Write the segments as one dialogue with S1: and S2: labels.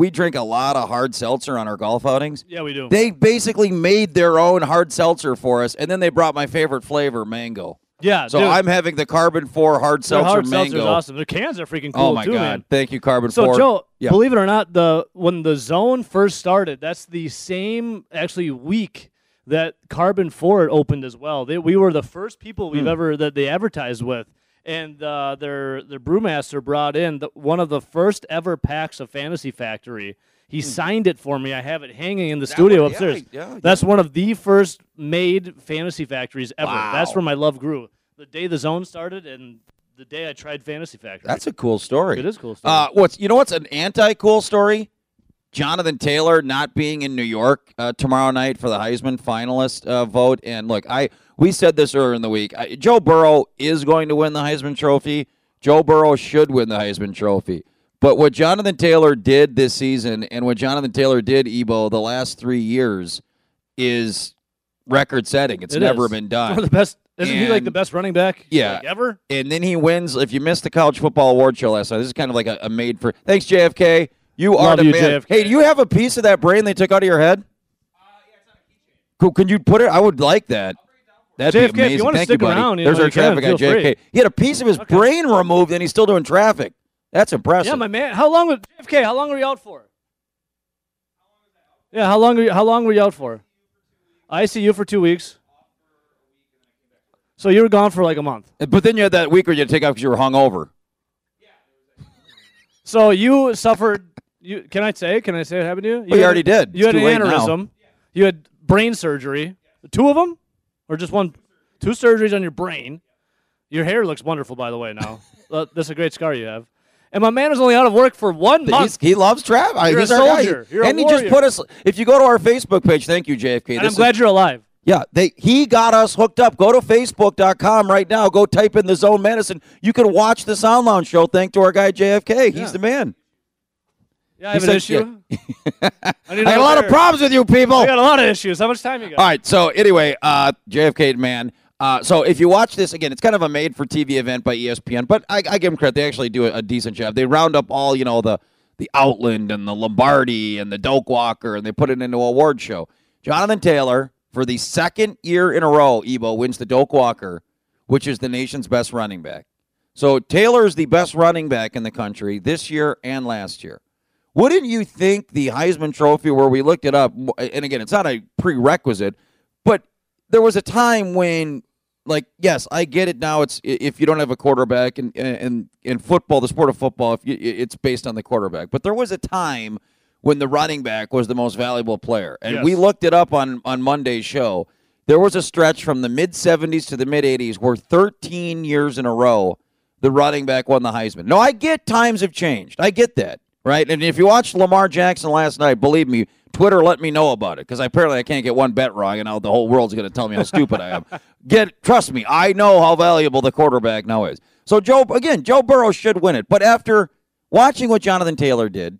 S1: we drink a lot of hard seltzer on our golf outings.
S2: Yeah, we do.
S1: They basically made their own hard seltzer for us, and then they brought my favorite flavor, mango.
S2: yeah,
S1: So
S2: dude,
S1: I'm having the Karben4 hard
S2: their
S1: seltzer
S2: hard
S1: mango.
S2: seltzer's awesome. Their cans are freaking cool
S1: oh my
S2: too,
S1: god!
S2: man.
S1: Thank you, Carbon
S2: So
S1: Four.
S2: Joe,
S1: Yeah.
S2: believe it or not, the when the zone first started, that's the same actually week that Karben4 opened as well. They, we were the first people
S1: Hmm.
S2: we've ever that they advertised with, and uh, their their brewmaster brought in the, one of the first ever packs of Fantasy Factory. He signed it for me. I have it hanging in the studio
S1: one- Hmm. yeah,
S2: upstairs.
S1: yeah,
S2: That's one of the first made Fantasy Factories ever. That's where my love grew. The day the zone started and the day I tried Fantasy Factory.
S1: That's a cool story.
S2: it is a cool. Story.
S1: Uh, what's you know what's an anti cool story? Jonathan Taylor not being in New York uh, tomorrow night for the Heisman finalist uh, vote. And look, I we said this earlier in the week. I, Joe Burrow is going to win the Heisman Trophy. Joe Burrow should win the Heisman Trophy. But what Jonathan Taylor did this season and what Jonathan Taylor did, Ebo, the last three years is record setting. It's
S2: It
S1: never
S2: is.
S1: been
S2: done. one of the best. Isn't he like the best running back?
S1: Yeah.
S2: like, ever.
S1: and then he wins. If you missed the college football award show last night, this is kind of like a, a made for. Thanks, JFK. You are
S2: Love
S1: the
S2: you,
S1: man.
S2: JFK.
S1: Hey, do you have a piece of that brain they took out of your head? Cool. Can you put it? I would like that. That'd
S2: JFK, if
S1: be
S2: you
S1: amazing.
S2: wanna
S1: Thank
S2: stick
S1: you, buddy.
S2: around, you
S1: There's
S2: know,
S1: our traffic guy,
S2: feel free.
S1: JFK. He had a piece of his brain removed, and he's still doing traffic. That's impressive.
S2: Yeah, my man. How long was JFK? How long were you out for? Yeah, how long were you, how long were you out for? ICU for two weeks. So you were gone for like a month.
S1: Uh, but then you had that week where you had to take off because you were hungover. Yeah.
S2: So you suffered. You can I say? Can I say what happened to you?
S1: you
S2: had-
S1: already did.
S2: You
S1: It's
S2: had an
S1: late now.
S2: aneurysm. You had brain surgery. Two of them, or just one? Two surgeries on your brain. Your hair looks wonderful, by the way. Now Uh, that's a great scar you have. And my man was only out of work for one month.
S1: He's, he loves traffic.
S2: You're a
S1: he's guy.
S2: soldier. You're a
S1: and he just put us. If you go to our Facebook page, thank you, JFK.
S2: and I'm
S1: is-
S2: glad you're alive.
S1: Yeah, they he got us hooked up. Go to facebook.com right now. Go type in the zone medicine. You can watch the Sound Lounge show. Thank to our guy JFK. He's
S2: Yeah.
S1: the man.
S2: Yeah, I have an issue. I,
S1: I got a lot of problems with you people.
S2: I got a lot of issues. How much time you got?
S1: All right. So anyway, uh, JFK man. Uh, so if you watch this again, it's kind of a made-for-TV event by ESPN, but I, I give them credit. They actually do a, a decent job. They round up all you know the the Outland and the Lombardi and the Doak Walker, and they put it into a award show. Jonathan Taylor, for the second year in a row, Ebo wins the Doak Walker, which is the nation's best running back. So Taylor is the best running back in the country this year and last year. Wouldn't you think the Heisman Trophy, where we looked it up, and again, it's not a prerequisite, but there was a time when, like, yes, I get it now. It's if you don't have a quarterback, and in in football, the sport of football, if you, it's based on the quarterback. But there was a time when the running back was the most valuable player, and
S2: Yes.
S1: we looked it up on on Monday's show. There was a stretch from the mid '70s to the mid '80s where 13 years in a row the running back won the Heisman. No, I get times have changed. I get that, right? And if you watched Lamar Jackson last night, believe me, Twitter let me know about it because apparently I can't get one bet wrong, and now the whole world's going to tell me how stupid I am. Get trust me, I know how valuable the quarterback now is. So Joe, again, Joe Burrow should win it, but after watching what Jonathan Taylor did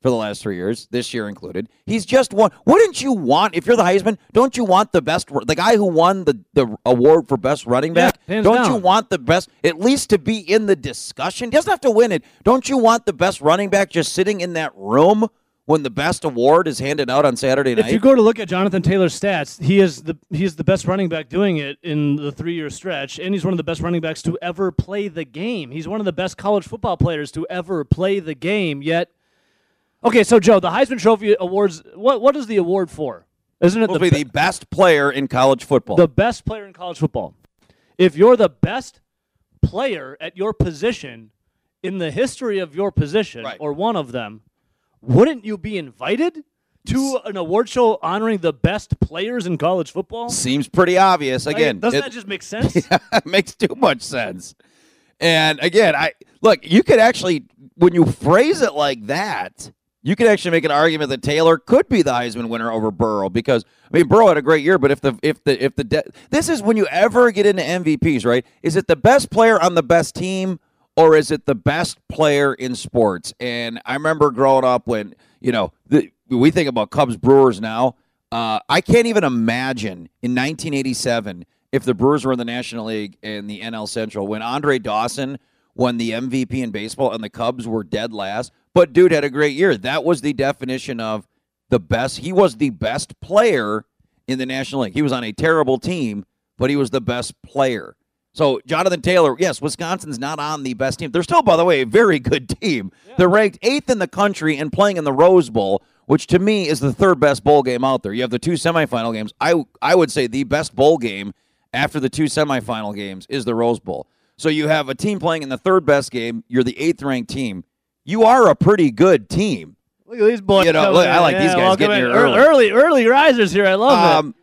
S1: for the last three years, this year included. He's just won. Wouldn't you want, if you're the Heisman, don't you want the best, the guy who won the, the award for best running back?
S2: hands
S1: don't you want the best, at least to be in the discussion? He doesn't have to win it. Don't you want the best running back just sitting in that room when the best award is handed out on Saturday night?
S2: If you go to look at Jonathan Taylor's stats, he is the he is the best running back doing it in the three year stretch, and he's one of the best running backs to ever play the game. He's one of the best college football players to ever play the game. Yet, okay, so Joe, the Heisman Trophy awards. What what is the award for? Isn't it the,
S1: be the best player in college football.
S2: the best player in college football? If you're the best player at your position in the history of your position,
S1: Right.
S2: or one of them, wouldn't you be invited to an award show honoring the best players in college football?
S1: Seems pretty obvious.
S2: Like,
S1: Again,
S2: doesn't
S1: it-
S2: that just make sense?
S1: Yeah, it makes too much sense. And again, I look, you could actually when you phrase it like that, you could actually make an argument that Taylor could be the Heisman winner over Burrow because I mean Burrow had a great year, but if the if the if the de- this is when you ever get into MVPs, right? Is it the best player on the best team or is it the best player in sports? And I remember growing up when, you know, the, we think about Cubs Brewers now. Uh, I can't even imagine in 1987 if the Brewers were in the National League and the NL Central when Andre Dawson won the MVP in baseball and the Cubs were dead last. But dude had a great year. That was the definition of the best. He was the best player in the National League. He was on a terrible team, but he was the best player. So Jonathan Taylor, yes, Wisconsin's not on the best team. They're still, by the way, a very good team. They're ranked eighth in the country and playing in the Rose Bowl, which to me is the third best bowl game out there. You have the two semifinal games. I I would say the best bowl game after the two semifinal games is the Rose Bowl. So you have a team playing in the third best game. You're the eighth ranked team. You are a pretty good team.
S2: Look at these boys.
S1: You know,
S2: coming
S1: look, I
S2: in.
S1: like these guys getting
S2: in.
S1: here early.
S2: early, early risers here. I love it.
S1: Um,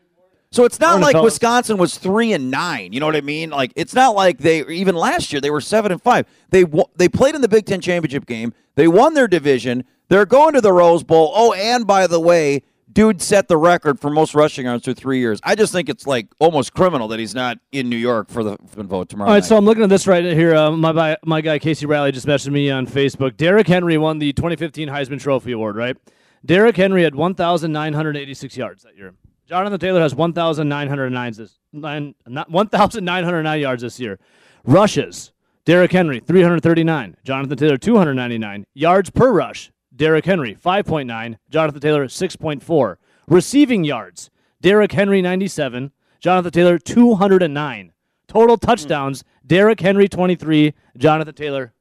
S1: so it's not like
S2: fellas.
S1: Wisconsin was three and nine. You know what I mean? Like it's not like they even last year they were seven and five. They they played in the Big Ten championship game. They won their division. They're going to the Rose Bowl. Oh, and by the way, dude set the record for most rushing yards through three years. I just think it's like almost criminal that he's not in New York for the, vote tomorrow.
S2: All right,
S1: night.
S2: so I'm looking at this right here. Uh, my my guy Casey Riley just messaged me on Facebook. Derrick Henry won the 2015 Heisman Trophy award. Right, Derrick Henry had 1,986 yards that year. Jonathan Taylor has 1,909 this nine, 1,909 yards this year. Rushes. Derrick Henry 339. Jonathan Taylor 299 yards per rush. Derrick Henry 5.9. Jonathan Taylor 6.4. Receiving yards. Derrick Henry 97. Jonathan Taylor 209. Total touchdowns. Derrick Henry 23. Jonathan Taylor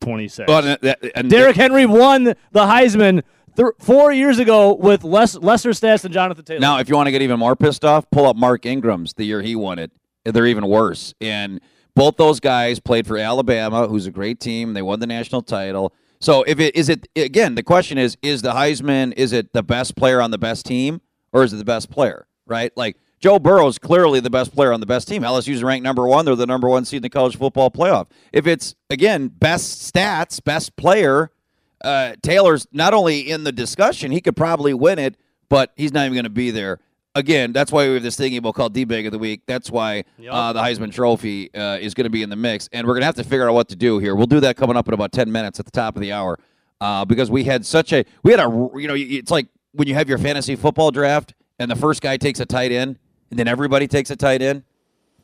S2: 26.
S1: But, uh, that- and
S2: Derrick Henry won the Heisman th- four years ago with less lesser stats than Jonathan Taylor.
S1: Now, if you want to get even more pissed off, pull up Mark Ingram's the year he won it. They're even worse. And both those guys played for Alabama, who's a great team. They won the national title. So if it is it again, the question is: Is the Heisman? Is it the best player on the best team, or is it the best player? Right? Like Joe Burrow is clearly the best player on the best team. LSU's ranked number one. They're the number one seed in the college football playoff. If it's again best stats, best player, uh, Taylor's not only in the discussion, he could probably win it, but he's not even going to be there. Again, that's why we have this thing able called D-Bag of the Week. That's why uh, the Heisman Trophy uh, is going to be in the mix, and we're going to have to figure out what to do here. We'll do that coming up in about ten minutes at the top of the hour, uh, because we had such a we had a you know it's like when you have your fantasy football draft and the first guy takes a tight end, and then everybody takes a tight end.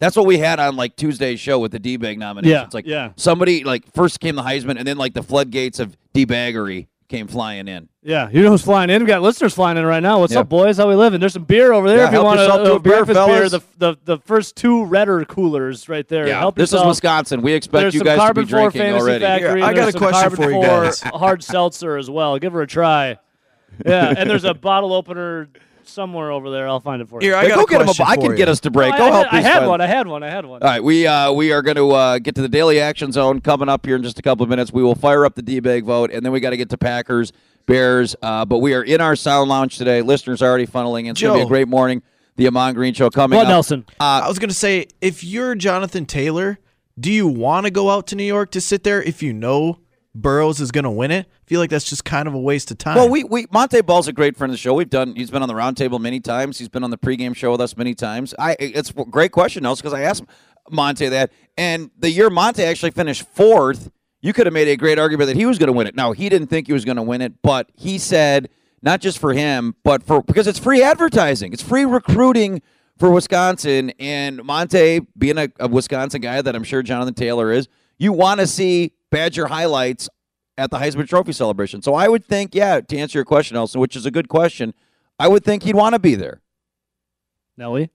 S1: That's what we had on like Tuesday's show with the D-Bag nominations.
S2: Yeah,
S1: It's like
S2: yeah.
S1: somebody like first came the Heisman, and then like the floodgates of D-Baggery came flying in.
S2: Yeah, you know who's flying in? We got listeners flying in right now. What's
S1: Yeah.
S2: up, boys? How we living? There's some beer over there
S1: Yeah,
S2: if you
S1: help
S2: want
S1: yourself to
S2: a,
S1: a beer,
S2: breakfast
S1: fellas.
S2: beer. The, the the first two redder coolers right there. Help
S1: this is. Wisconsin. We expect
S2: There's
S1: you guys to be drinking already.
S2: Factory.
S3: Here, I got a
S2: some
S3: question for you guys.
S2: hard seltzer as well. Give her a try. Yeah, and there's a bottle opener somewhere over there. I'll find it for you.
S3: Here, I got
S1: go
S3: a
S1: get him a.
S3: question
S1: I can
S3: you.
S1: get us to break.
S2: I,
S1: go
S2: I
S1: help
S2: had, I had one. I had one. I had one.
S1: All right, we uh, we are going to uh, get to the daily action zone coming up here in just a couple of minutes. We will fire up the D-Bag vote, and then we got to get to Packers, Bears. Uh, but we are in our sound lounge today. Listeners are already funneling in. It's going to be a great morning. The Ahman Green Show coming
S2: What,
S1: up.
S2: Nelson?
S3: I was gonna say, if you're Jonathan Taylor, do you want to go out to New York to sit there if you know Burrows is gonna win it? I feel like that's just kind of a waste of time.
S1: Well, we, we Montee Ball's a great friend of the show. We've done. He's been on the roundtable many times. He's been on the pregame show with us many times. I it's a great question, Nelson, because I asked Montee that, and the year Montee actually finished fourth, you could have made a great argument that he was going to win it. Now he didn't think he was going to win it, but he said not just for him, but for because it's free advertising, it's free recruiting for Wisconsin, and Montee being a, a Wisconsin guy that I'm sure Jonathan Taylor is, you want to see Badger highlights at the Heisman Trophy celebration. So I would think, yeah, to answer your question, Elson, which is a good question, I would think he'd want to be there.
S2: Nelly?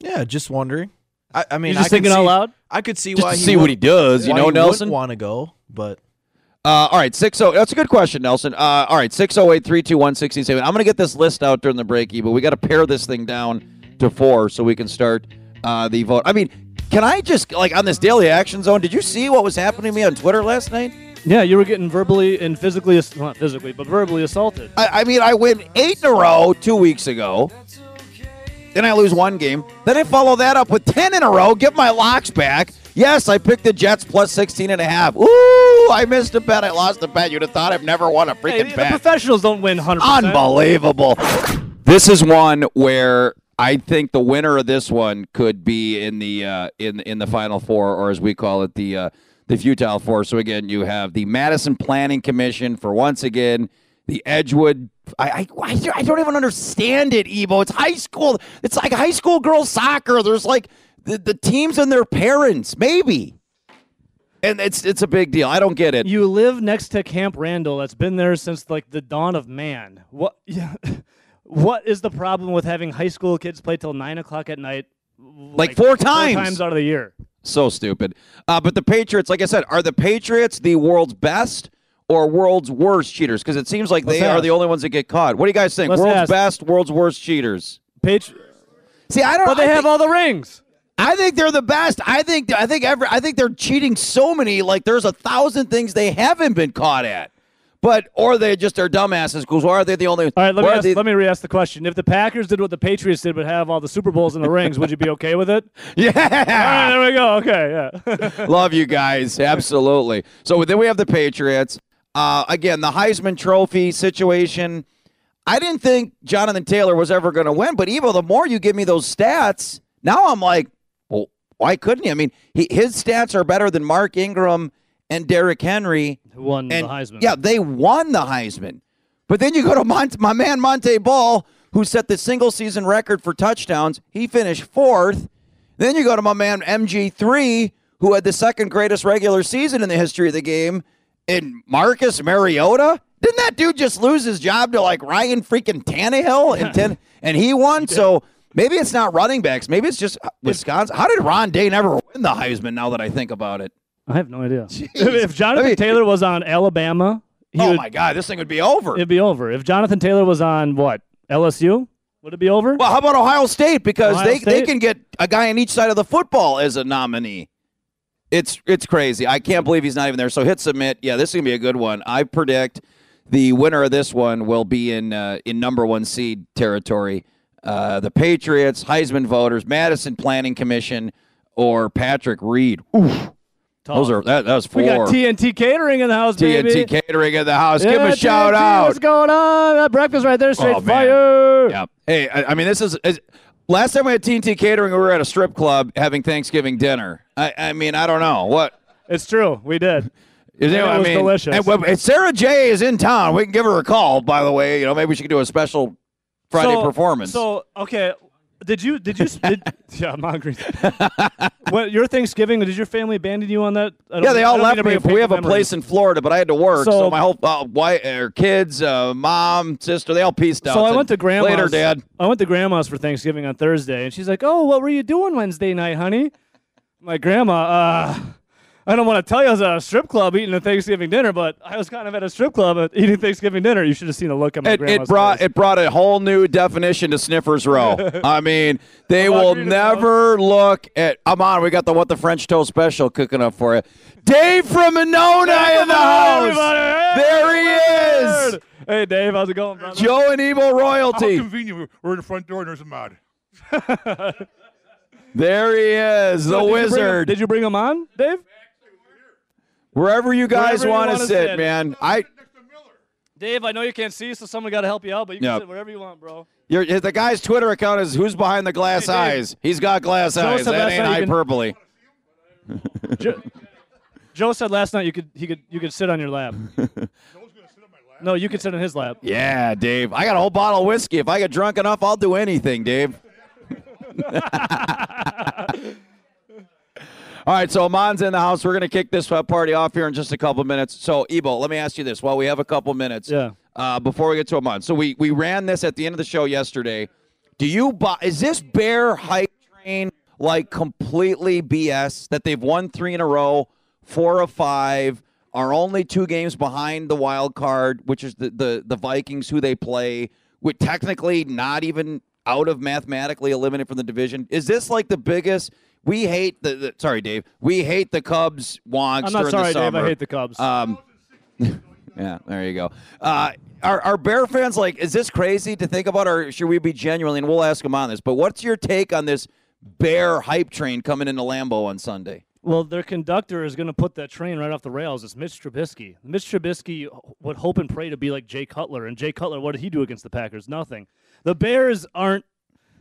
S3: yeah, just wondering. I, I mean,
S2: You just
S3: I could
S2: thinking
S3: see,
S2: out loud?
S3: I could see
S1: Just
S3: why
S1: to
S3: he
S1: see what he does, you know,
S3: he
S1: Nelson.
S3: want to go, but
S1: Uh, all right, six oh. That's a good question, Nelson. Uh, all right, six oh eight three two one sixteen seven. I'm going to get this list out during the break, but we got to pare this thing down to four so we can start uh, the vote. I mean, can I just like on this daily action zone? Did you see what was happening to me on Twitter last night?
S2: Yeah, you were getting verbally and physically, ass- not physically, but verbally assaulted.
S1: I, I mean, I win eight in a row two weeks ago. Then I lose one game. Then I follow that up with 10 in a row, get my locks back. Yes, I picked the Jets plus 16 and a half. Ooh, I missed a bet. I lost a bet. You'd have thought I've never won a
S2: Hey,
S1: freaking
S2: the
S1: bet.
S2: professionals don't win 100%.
S1: Unbelievable. This is one where I think the winner of this one could be in the uh, in in the final four, or as we call it, the uh, the futile four. So again, you have the Madison Planning Commission for once again the Edgewood. I I, I don't even understand it, Ebo. It's high school. It's like high school girls soccer. There's like the, the teams and their parents, maybe. and it's it's a big deal. I don't get it.
S2: You live next to Camp Randall. That's been there since like the dawn of man. What? Yeah. What is the problem with having high school kids play till nine o'clock at night?
S1: Like four times.
S2: times out of the year.
S1: So stupid. Uh, but the Patriots, like I said, are the Patriots the world's best or world's worst cheaters? Because it seems like
S2: Let's
S1: they are the only ones that get caught. What do you guys think?
S2: Let's
S1: world's
S2: ask.
S1: best, world's worst cheaters.
S2: Patri-
S1: See, I don't.
S2: but they
S1: I
S2: have
S1: think,
S2: all the rings.
S1: I think they're the best. I think. I think every. I think they're cheating so many. Like there's a thousand things they haven't been caught at. But or they just are dumbasses. Because why are they the only?
S2: All right, let me ask,
S1: they-
S2: let me re-ask the question. If the Packers did what the Patriots did, but have all the Super Bowls and the rings, would you be okay with it? Yeah. All right, there we go. Okay, yeah.
S1: Love you guys. Absolutely. So then we have the Patriots. Uh, again, the Heisman Trophy situation. I didn't think Jonathan Taylor was ever going to win, but Ebo, the more you give me those stats, now I'm like, well, why couldn't he? I mean, he, his stats are better than Mark Ingram and Derrick Henry.
S2: Who won
S1: And
S2: the Heisman?
S1: yeah, they won the Heisman. But then you go to Mont- my man Montee Ball, who set the single season record for touchdowns. He finished fourth. Then you go to my man MG3, who had the second greatest regular season in the history of the game, and Marcus Mariota. Didn't that dude just lose his job to like Ryan freaking Tannehill and ten, and he won? So maybe it's not running backs. Maybe it's just Wisconsin. How did Ron Dayne never win the Heisman? Now that I think about it.
S2: I have no idea. If, if Jonathan
S1: I mean-
S2: Taylor was on Alabama, he
S1: oh
S2: would,
S1: my God, this thing would be over.
S2: it'd be over. If Jonathan Taylor was on what LSU, would it be over?
S1: Well, how about Ohio State? Because
S2: Ohio
S1: they, they can get a guy on each side of the football as a nominee. It's it's crazy. I can't believe he's not even there. So hit submit. Yeah, this is gonna be a good one. I predict the winner of this one will be in uh, in number one seed territory. Uh, the Patriots, Heisman voters, Madison Planning Commission, or Patrick Reed. Oof,
S2: Tough.
S1: those are that, that was four.
S2: we got TNT Catering in the house, baby.
S1: TNT catering in the house. Give
S2: Yeah,
S1: a shout out.
S2: What's going on? That breakfast right there, straight
S1: Oh,
S2: fire.
S1: Yeah. Hey, I, I mean, this is, is last time we had TNT catering. We were at a strip club having Thanksgiving dinner. I, I mean, I don't know what.
S2: It's true. We did.
S1: Is
S2: And it
S1: I mean,
S2: delicious.
S1: And, if Sarah J is in town. We can give her a call. By the way, you know, maybe we should do a special Friday
S2: so,
S1: performance.
S2: So okay, did you did you did, yeah? I'm hungry. what your Thanksgiving? Did your family abandon you on that?
S1: Yeah, they all left me. We have a place in Florida, but I had to work, so,
S2: So-
S1: my whole uh, wife, or kids, uh, mom, sister, they all pieced out.
S2: So I went to grandma's.
S1: later, Dad.
S2: I went to grandma's for Thanksgiving on Thursday, and she's like, "Oh, what were you doing Wednesday night, honey?" My grandma, uh, I don't want to tell you I was at a strip club eating a Thanksgiving dinner, but I was kind of at a strip club at eating Thanksgiving dinner. You should have seen the look on my
S1: It,
S2: grandma's
S1: it brought
S2: face.
S1: it brought a whole new definition to Sniffers Row. I mean, they will
S2: hungry to
S1: never look at. I'm on. We got the what the French toast special cooking up for you. Dave from Monona in the house.
S2: Hey,
S1: There he is.
S2: Hey, Dave, how's it going, brother?
S1: Joe and Evil Royalty.
S4: How
S1: royalty.
S4: convenient. We're- We're in the front door and there's a mod.
S1: There he is, the
S2: Did you bring him-
S1: wizard.
S2: did you bring him on, Dave?
S1: Wherever you guys want to sit,
S2: sit.
S1: man. I
S4: Next to Miller.
S2: Dave, I know you can't see, so someone got to help you out, but you can
S1: Yep.
S2: sit wherever you want, bro.
S1: you're, the guy's Twitter account is who's behind the glass
S2: Hey,
S1: eyes. He's got glass
S2: Joe
S1: eyes.
S2: said
S1: That ain't
S2: night you can-
S1: hyperbole.
S2: Joe, Joe said last night you could he could you could sit on your lap.
S4: Joe's gonna sit on my lap.
S2: No, you could sit on his lap.
S1: Yeah, Dave. I got a whole bottle of whiskey. If I get drunk enough, I'll do anything, Dave. All right, so Ahman's in the house. We're going to kick this uh, party off here in just a couple minutes. So, Ebo, let me ask you this while we have a couple minutes
S2: Yeah.
S1: uh, before we get to Ahman. So, we, we ran this at the end of the show yesterday. Do you buy, is this bear hype train like completely BS that they've won three in a row, four of five, are only two games behind the wild card, which is the, the, the Vikings who they play, with technically not even out of mathematically eliminated from the division? Is this like the biggest? We hate the, the sorry, Dave. We hate the Cubs wonks
S2: I'm not sorry, Dave. I hate the Cubs.
S1: Um, yeah, there you go. Uh, are, are Bear fans like, is this crazy to think about, or should we be genuinely? And we'll ask them on this. But what's your take on this Bear hype train coming into Lambeau on Sunday?
S2: well, their conductor is going to put that train right off the rails. It's Mitch Trubisky. Mitch Trubisky would hope and pray to be like Jay Cutler, and Jay Cutler, what did he do against the Packers? Nothing. The Bears aren't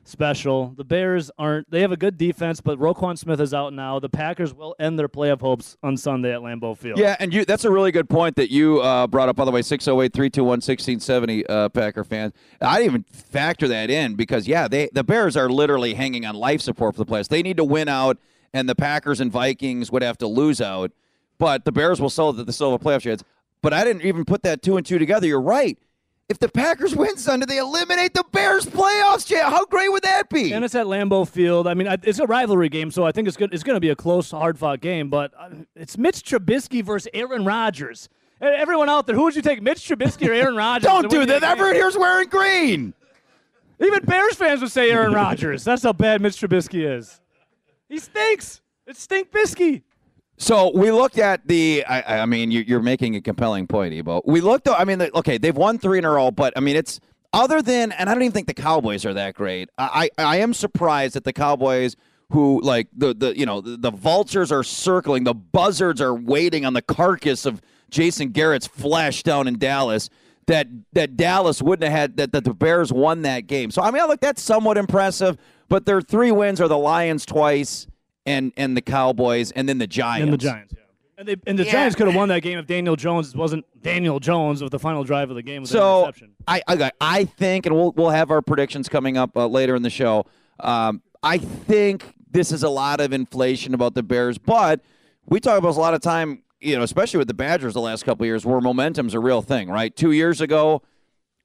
S2: special. The Bears aren't. They have a good defense, but Roquan Smith is out now. The Packers will end their playoff hopes on Sunday at Lambeau Field.
S1: Yeah, and you that's a really good point that you uh, brought up, by the way, 608 321 1670, uh, Packer fans. I didn't even factor that in because, yeah, they the Bears are literally hanging on life support for the playoffs. They need to win out, and the Packers and Vikings would have to lose out. but the Bears will sell still have a playoff chance. But I didn't even put that two and two together. You're right. If the Packers win Sunday, they eliminate the Bears playoffs. Jay. How great would that be?
S2: And it's at Lambeau Field. I mean, it's a rivalry game, so I think it's good. It's going to be a close, hard-fought game. But uh, it's Mitch Trubisky versus Aaron Rodgers. Everyone out there, who would you take, Mitch Trubisky or Aaron Rodgers?
S1: Don't do that. Everyone here's wearing green.
S2: Even Bears fans would say Aaron Rodgers. That's how bad Mitch Trubisky is. He stinks. It's Stink Bisky.
S1: So we looked at the. I, I mean, you- you're making a compelling point, Ebo. We looked. I mean, okay, they've won three in a row, but I mean, it's other than, and I don't even think the Cowboys are that great. I I, I am surprised that the Cowboys, who like the the you know the, the vultures are circling, the buzzards are waiting on the carcass of Jason Garrett's flesh down in Dallas. That that Dallas wouldn't have had that, that the Bears won that game. So I mean, look, that's somewhat impressive. But their three wins are the Lions twice and and the Cowboys and then the Giants.
S2: And the Giants. Yeah. And, they, and the
S1: Yeah.
S2: Giants could have won that game if Daniel Jones wasn't Daniel Jones with the final drive of the game with the
S1: So. I, I I think, and we'll we'll have our predictions coming up uh, later in the show. Um, I think this is a lot of inflation about the Bears, but we talk about a lot of time, you know, especially with the Badgers the last couple of years, where momentum's a real thing, right? Two years ago,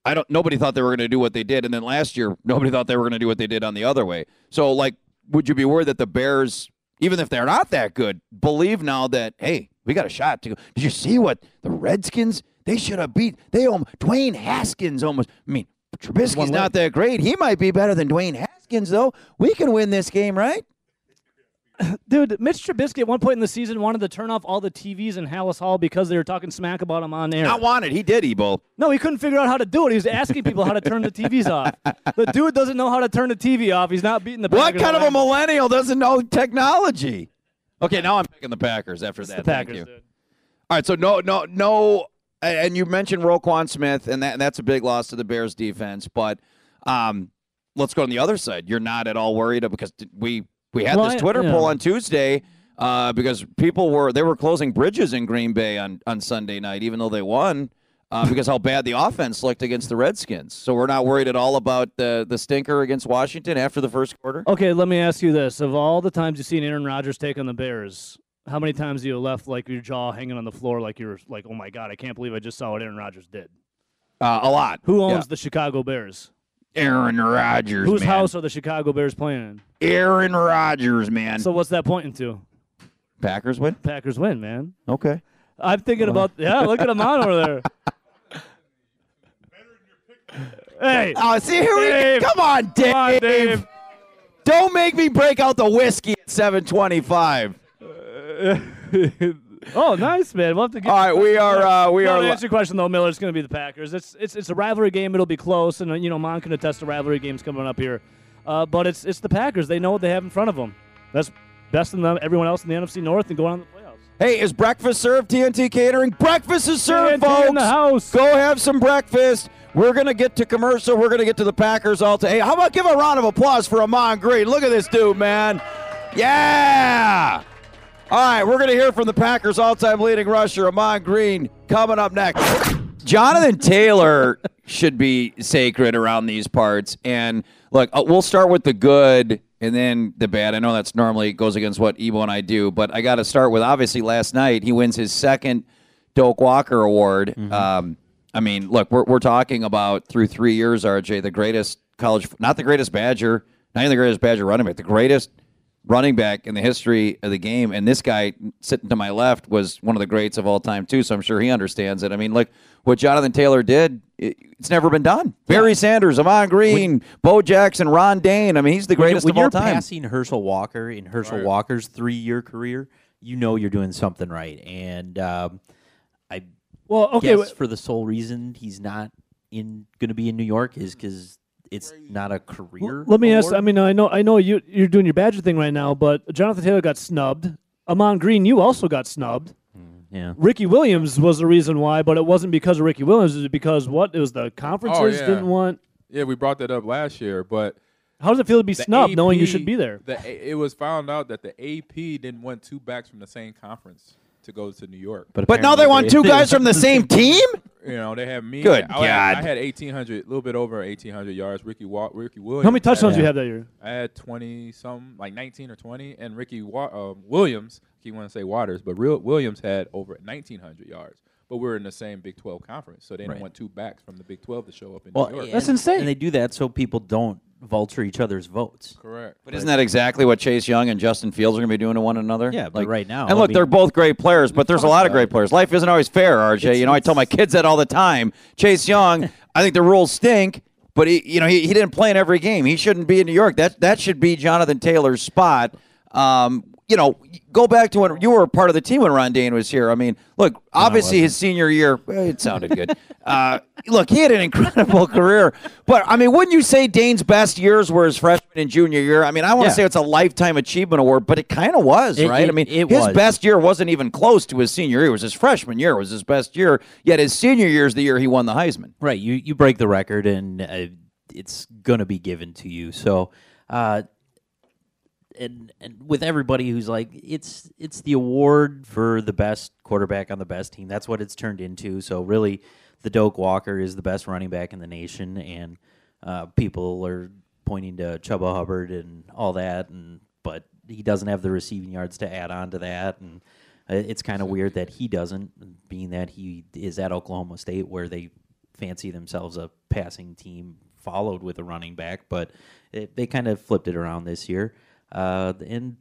S1: I don't. Nobody thought they were going to do what they did, and then last year, nobody thought they were going to do what they did on the other way. So, like, would you be worried that the Bears, even if they're not that good, believe now that hey, we got a shot to go? Did you see what the Redskins? They should have beat. They almost Dwayne Haskins almost. I mean, Trubisky's not that great. He might be better than Dwayne Haskins, though. We can win this game, right?
S2: Dude, Mitch Trubisky at one point in the season wanted to turn off all the TVs in Halas Hall because they were talking smack about him on air.
S1: Not wanted. He did, Ebo.
S2: No, he couldn't figure out how to do it. He was asking people how to turn the TVs off. The dude doesn't know how to turn the TV off. He's not beating the
S1: What kind of a millennial doesn't know technology? Okay, now I'm picking the Packers after
S2: It's
S1: that.
S2: the
S1: Thank you.
S2: dude.
S1: All right, so no, no, no, and and you mentioned Roquan Smith, and that and that's a big loss to the Bears defense. But um, let's go on the other side. You're not at all worried because we we had
S2: Well,
S1: this
S2: I-
S1: Twitter
S2: yeah.
S1: poll on Tuesday uh, because people were they were closing bridges in Green Bay on on Sunday night, even though they won. Uh, because how bad the offense looked against the Redskins, so we're not worried at all about the the stinker against Washington after the first quarter.
S2: Okay, let me ask you this: Of all the times you've seen Aaron Rodgers take on the Bears, how many times have you left like your jaw hanging on the floor, like you're like, "Oh my god, I can't believe I just saw what Aaron Rodgers did"?
S1: Uh, a lot.
S2: Who owns
S1: Yeah.
S2: the Chicago Bears?
S1: Aaron Rodgers?
S2: Whose
S1: man.
S2: house are the Chicago Bears playing in?
S1: Aaron Rodgers, man.
S2: So what's that pointing to?
S1: Packers win.
S2: Packers win, man.
S1: Okay.
S2: I'm thinking about yeah. Look at him on over there. Hey,
S1: Oh, see here
S2: Dave.
S1: we come on, Dave.
S2: come on, Dave.
S1: Don't make me break out the whiskey at 725.
S2: oh, nice man. We'll have to get.
S1: All right, we are uh, we
S2: No,
S1: are
S2: to answer your question though, Miller, it's going to be the Packers. It's it's it's a rivalry game. It'll be close, and uh, you know, Mon can attest to rivalry games coming up here. Uh, but it's it's the Packers. They know what they have in front of them. That's best than them, everyone else in the NFC North and going on to the playoffs.
S1: Hey, is breakfast served? TNT Catering. Breakfast is served,
S2: TNT
S1: folks.
S2: in the house.
S1: Go have some breakfast. We're gonna get to commercial. We're gonna get to the Packers all day. Hey, how about give a round of applause for Ahman Green? Look at this dude, man. Yeah. All right, we're gonna hear from the Packers all-time leading rusher Ahman Green coming up next. Jonathan Taylor should be sacred around these parts. And look, uh, we'll start with the good and then the bad. I know that's normally goes against what Ebo and I do, but I got to start with obviously last night he wins his second Doak Walker Award. Um, I mean, look, we're, we're talking about through three years, RJ, the greatest college, not the greatest Badger, not even the greatest Badger running back, the greatest running back in the history of the game. And this guy sitting to my left was one of the greats of all time, too. So I'm sure he understands it. I mean, look, what Jonathan Taylor did, it, it's never been done. Barry Sanders, Ahman Green, Bo Jackson, Ron Dayne. I mean, he's the greatest
S5: when
S1: of all time.
S5: If you're passing Herschel Walker in Herschel Walker's three-year career, you know you're doing something right. And um, I
S2: Well, okay.
S5: guess
S2: wh-
S5: for the sole reason he's not in going to be in New York is because it's not a career.
S2: Let me ask. I mean, I know, I know you you're doing your Badger thing right now, but Jonathan Taylor got snubbed. Ahman Green, you also got snubbed.
S5: Mm, yeah.
S2: Ricky Williams was the reason why, but it wasn't because of Ricky Williams. It was because what? It was the conferences oh,
S6: yeah.
S2: didn't want.
S6: Yeah, we brought that up last year, but
S2: How does it feel to be
S6: the
S2: snubbed, knowing you should be there?
S6: The, it was found out that the AP didn't want two backs from the same conference to go to New York.
S5: But,
S1: But now they
S5: apparently
S1: want two guys from the same team.
S6: You know, they have me.
S1: Good
S6: I, had-
S1: God.
S6: I had 1,800, a little bit over 1,800 yards. Ricky Wa- Ricky Williams.
S2: How many touchdowns do
S6: had-
S2: you have that year?
S6: I had 20 some, like 19 or 20, and Ricky Wa- uh, Williams, he want to say Waters, but real Williams had over 1,900 yards. But we're in the same Big 12 conference, so they
S5: Right.
S6: didn't want two backs from the Big 12 to show up in
S5: Well,
S6: New York.
S2: That's insane.
S5: And they do that so people don't vulture each other's votes.
S6: Correct.
S1: But isn't that exactly what Chase Young and Justin Fields are going to be doing to one another?
S5: Yeah, but right now,
S1: And look,
S5: mean-
S1: they're both great players, but there's a lot of great players. Life isn't always fair, RJ.
S5: It's-
S1: you know, I tell my kids that all the time. Chase Young, I think the rules stink, but he, you know, he, he didn't play in every game. He shouldn't be in New York. That that should be Jonathan Taylor's spot. Um, you know, go back to when you were part of the team when Ron Dayne was here. I mean, look, obviously his senior year, well, it sounded good. uh, look, he had an incredible career, but I mean, wouldn't you say Dayne's best years were his freshman and junior year? I mean, I want to
S5: Yeah.
S1: say it's a lifetime achievement award, but it kind of was,
S5: It-
S1: right?
S5: it-
S1: I mean,
S5: it
S1: his
S5: was.
S1: best year wasn't even close to his senior year. It was his freshman year was his best year. Yet his senior year is the year he won the Heisman.
S5: Right. You you break the record, and uh, it's gonna be given to you. So, uh, and and with everybody who's like, it's it's the award for the best quarterback on the best team. That's what it's turned into. So really, the Doak Walker is the best running back in the nation, and uh, people are pointing to Chuba Hubbard and all that, and but he doesn't have the receiving yards to add on to that, and uh, it's kind of weird that he doesn't, being that he is at Oklahoma State where they fancy themselves a passing team followed with a running back, but it, they kind of flipped it around this year. Uh, and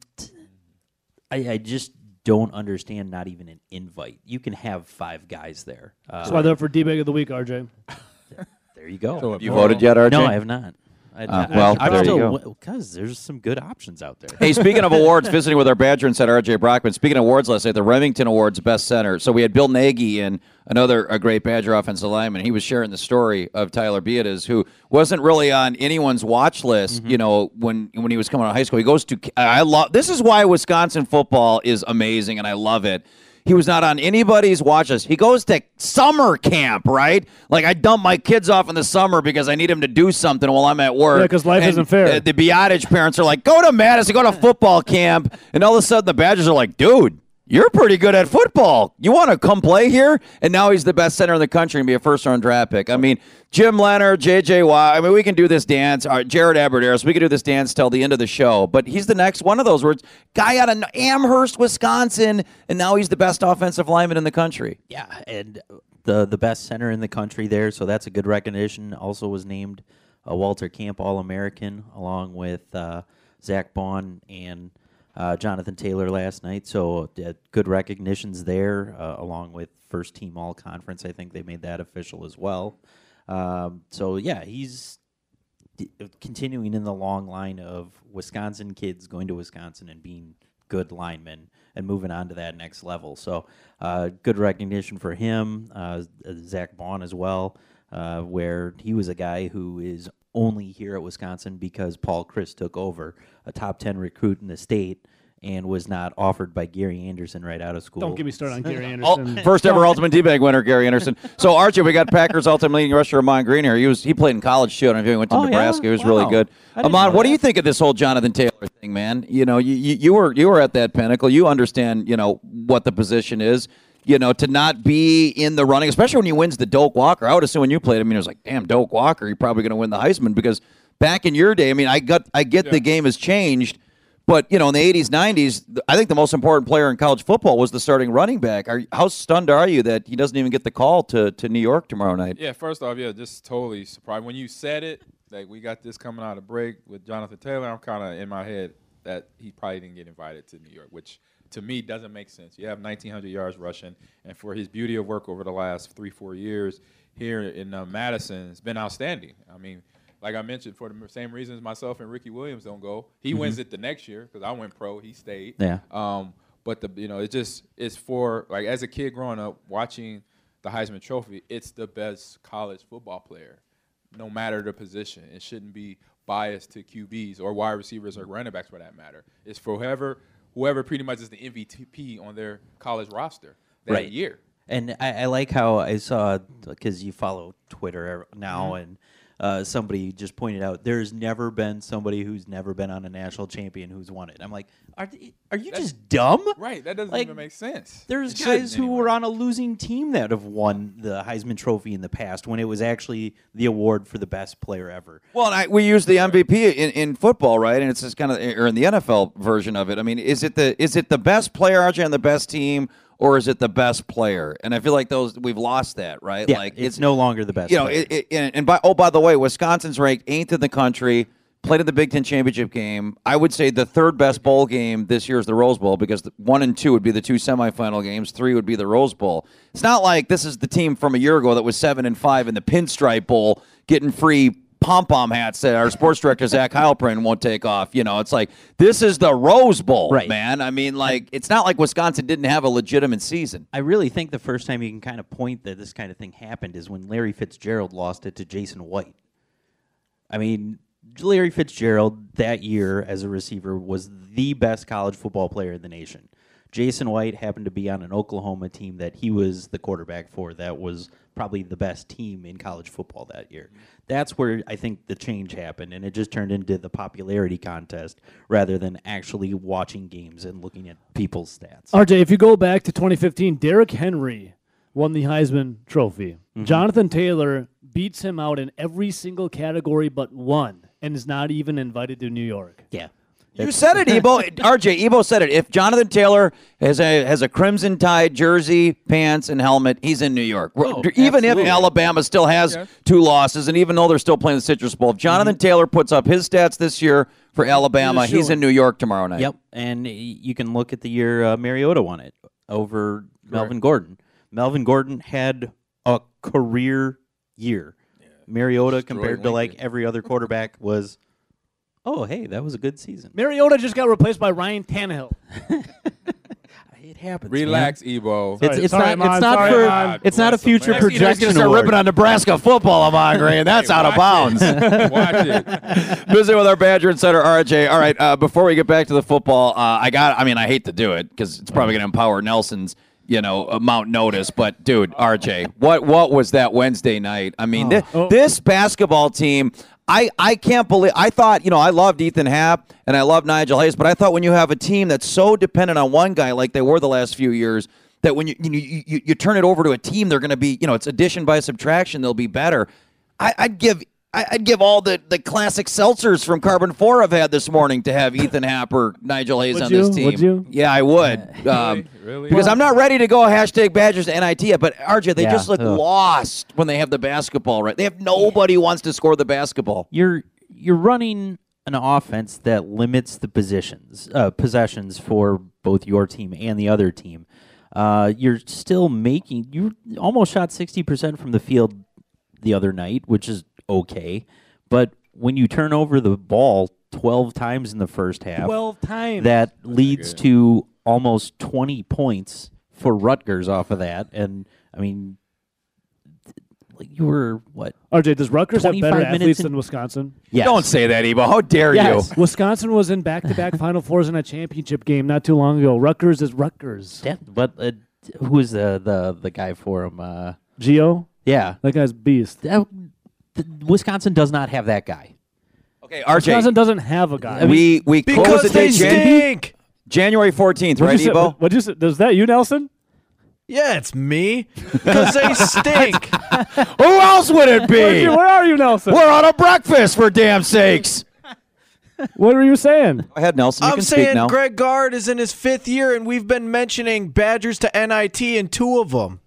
S5: I, I just don't understand not even an invite. You can have five guys there.
S2: That's
S5: Uh,
S2: why they're for D-Bag of the Week, RJ.
S5: there you go.
S6: So
S1: You voted yet, RJ?
S5: no, I have not. I,
S1: Uh, well, there you go.
S5: Because there's some good options out there.
S1: Hey, speaking of awards, visiting with our Badger and said RJ Brockman. Speaking of awards last night, the Rimington Awards Best Center. So we had Bill Nagy in another a great Badger offensive lineman. He was sharing the story of Tyler Biadasz, who wasn't really on anyone's watch list. You know, when when he was coming out of high school, he goes to. I love. This is why Wisconsin football is amazing, and I love it. He was not on anybody's watch list. He goes to summer camp, right? Like I dump my kids off in the summer because I need them to do something while I'm at work.
S2: Yeah, because life
S1: And,
S2: isn't fair.
S1: the Biadasz parents are like, go to Madison, go to football camp. And all of a sudden the Badgers are like, dude, you're pretty good at football. You want to come play here? And now he's the best center in the country and be a first round draft pick. I mean, Jim Leonhard, J.J. Watt. I mean, we can do this dance. Jared Abbrederis, we can do this dance till the end of the show. But he's the next one of those words. Guy out of Amherst, Wisconsin, and now he's the best offensive lineman in the country.
S5: Yeah, and the the best center in the country there, so that's a good recognition. Also was named a Walter Camp All American along with uh, Zack Baun and uh, Jonathan Taylor last night. So uh, good recognitions there, uh, along with first team All Conference. I think they made that official as well. Um, so yeah, he's d- continuing in the long line of Wisconsin kids going to Wisconsin and being good linemen and moving on to that next level. So, uh, good recognition for him. Uh, Zack Baun as well, uh, where he was a guy who is only here at Wisconsin because Paul Chryst took over, a top 10 recruit in the state. And was not offered by Gary Anderson right out of school.
S2: Don't get me started on Gary Anderson.
S1: first ever Ultimate D-Bag winner, Gary Anderson. So, Archie, we got Packers Ultimate leading rusher Ahman Green here. He was he played in college too. I don't know if he went to
S5: Oh, yeah?
S1: Nebraska. He was
S5: Wow.
S1: really good.
S5: Ahman,
S1: what do you think of this whole Jonathan Taylor thing, man? You know, you, you you were you were at that pinnacle. You understand, you know, what the position is. You know, to not be in the running, especially when he wins the Doak Walker. I would assume when you played, I mean, it was like, damn, Doak Walker, you're probably going to win the Heisman because back in your day, I mean, I got I get the game has changed. But you know, in the '80s, '90s, I think the most important player in college football was the starting running back. Are, how stunned are you that he doesn't even get the call to, to New York tomorrow night?
S6: Yeah, first off, yeah, just totally surprised. When you said it, like we got this coming out of break with Jonathan Taylor, I'm kind of in my head that he probably didn't get invited to New York, which to me doesn't make sense. You have 1,900 yards rushing, and for his beauty of work over the last three, four years here in uh, Madison, it's been outstanding. I mean, like I mentioned, for the same reasons myself and Ricky Williams don't go. He wins it the next year because I went pro. He stayed.
S5: Yeah.
S6: Um, but the you know it just it's for like as a kid growing up watching the Heisman Trophy, it's the best college football player, no matter the position. It shouldn't be biased to QBs or wide receivers or running backs for that matter. It's for whoever whoever pretty much is the MVP on their college roster that
S5: Right.
S6: year.
S5: And I, I like how I saw because you follow Twitter now, mm-hmm. and uh, somebody just pointed out there's never been somebody who's never been on a national champion who's won it. I'm like, are are you just dumb?
S6: Right. That doesn't
S5: Like,
S6: even make sense.
S5: There's
S6: It shouldn't
S5: guys who
S6: anyway.
S5: were on a losing team that have won the Heisman Trophy in the past when it was actually the award for the best player ever.
S1: Well, and I, we use the MVP in, in football, right? And it's just kind of, or in the NFL version of it. I mean, is it the is it the best player, RJ, on the best team, or is it the best player? And I feel like those we've lost that, right?
S5: Yeah,
S1: like
S5: it's, no longer the best.
S1: you know,
S5: player.
S1: it, it, and, and by oh, by the way, Wisconsin's ranked eighth in the country. Played in the Big Ten championship game. I would say the third best bowl game this year is the Rose Bowl because the one and two would be the two semifinal games. Three would be the Rose Bowl. It's not like this is the team from a year ago that was seven and five in the Pinstripe Bowl, getting free pom pom hats that our sports director Zach Heilprin won't take off. You know, it's like this is the Rose Bowl,
S5: Right.
S1: man. I mean, like it's not like Wisconsin didn't have a legitimate season.
S5: I really think the first time you can kind of point that this kind of thing happened is when Larry Fitzgerald lost it to Jason White. I mean, Larry Fitzgerald that year as a receiver was the best college football player in the nation. Jason White happened to be on an Oklahoma team that he was the quarterback for that was probably the best team in college football that year. That's where I think the change happened and it just turned into the popularity contest rather than actually watching games and looking at people's stats.
S2: RJ, if you go back to 2015, Derrick Henry won the Heisman Trophy.
S5: Mm-hmm.
S2: Jonathan Taylor beats him out in every single category but one and is not even invited to New York.
S5: Yeah.
S1: You said it, Ebo. RJ, Ebo said it. If Jonathan Taylor has a has a crimson tie jersey, pants, and helmet, he's in New York.
S5: Oh,
S1: even if. Alabama still has
S6: Yeah.
S1: two losses, and even though they're still playing the Citrus Bowl, if Jonathan
S5: Mm-hmm.
S1: Taylor puts up his stats this year for Alabama,
S2: He's
S1: he's
S2: shoo-in.
S1: New York tomorrow night.
S5: Yep, and you can look at the year uh, Mariota won it over Melvin Gordon. Melvin Gordon had a career year. Mariota, compared to like every other quarterback, was oh hey, that was a good season.
S2: Mariota just got replaced by Ryan Tannehill.
S5: It happens.
S6: Relax, Ebo.
S5: It's, it's
S2: sorry,
S5: not.
S2: Ahman,
S5: It's not
S2: sorry,
S5: for.
S6: Ahman.
S5: It's not a future
S6: man.
S1: Next year, he's
S5: projection.
S1: going to start ripping on Nebraska football, Ahman Gray, and that's out of bounds.
S6: Watch it.
S1: Visit with our Badger Insider RJ. All right, uh, before we get back to the football, uh, I got. I mean, I hate to do it because it's probably going to empower Nelson's, you know, amount notice. But dude, RJ, what what was that Wednesday night? I mean, thi-
S2: Oh.
S1: this basketball team. I, I can't believe I thought you know I loved Ethan Happ and I love Nigel Hayes, but I thought when you have a team that's so dependent on one guy like they were the last few years, that when you you you, you, turn it over to a team, they're going to be you know it's addition by subtraction, they'll be better. I, I'd give I'd give all the, the classic seltzers from Karben4 I've had this morning to have Ethan Happer, Nigel Hayes
S2: Would
S1: on
S2: you?
S1: this team.
S2: Would you?
S1: Yeah, I would. Um,
S6: Really?
S1: Because I'm not ready to go hashtag Badgers to NIT yet. But RJ, they
S5: Yeah.
S1: just look
S5: Ugh.
S1: lost when they have the basketball. Right? They have nobody who wants to score the basketball.
S5: you're you're running an offense that limits the positions uh, possessions for both your team and the other team. Uh, you're still making you almost shot sixty percent from the field the other night, which is okay. But when you turn over the ball twelve times in the first half,
S2: 12 times.
S5: that leads to almost twenty points for Rutgers off of that. And I mean, like you were what?
S2: RJ, does Rutgers have
S5: 25
S2: better
S5: minutes
S2: athletes
S5: in-
S2: than Wisconsin?
S5: Yes.
S1: Don't say that, Ebo. How dare
S5: Yes.
S1: you?
S2: Wisconsin was in back-to-back Final Fours in a championship game not too long ago. Rutgers is Rutgers.
S5: Yeah, but uh, who is the, the the guy for him? Uh,
S2: Geo,
S5: yeah,
S2: that guy's beast.
S5: that, the, Wisconsin does not have that guy.
S1: Okay, RJ.
S2: Wisconsin doesn't have a guy.
S1: we we close
S3: Because
S1: the
S3: they
S1: date Jan-
S3: stink.
S1: January 14th,
S2: What'd
S1: right,
S2: you say?
S1: Ebo?
S2: What'd you say? Was that you, Nelson?
S3: Yeah, it's me. Because they stink.
S1: Who else would it be?
S2: you- Where are you, Nelson?
S1: We're on a breakfast for damn sakes.
S2: What were you saying?
S1: Go ahead, Nelson. You
S3: I'm
S1: can speak
S3: saying
S1: now.
S3: Greg Gard is in his fifth year, and we've been mentioning Badgers to NIT in two of them.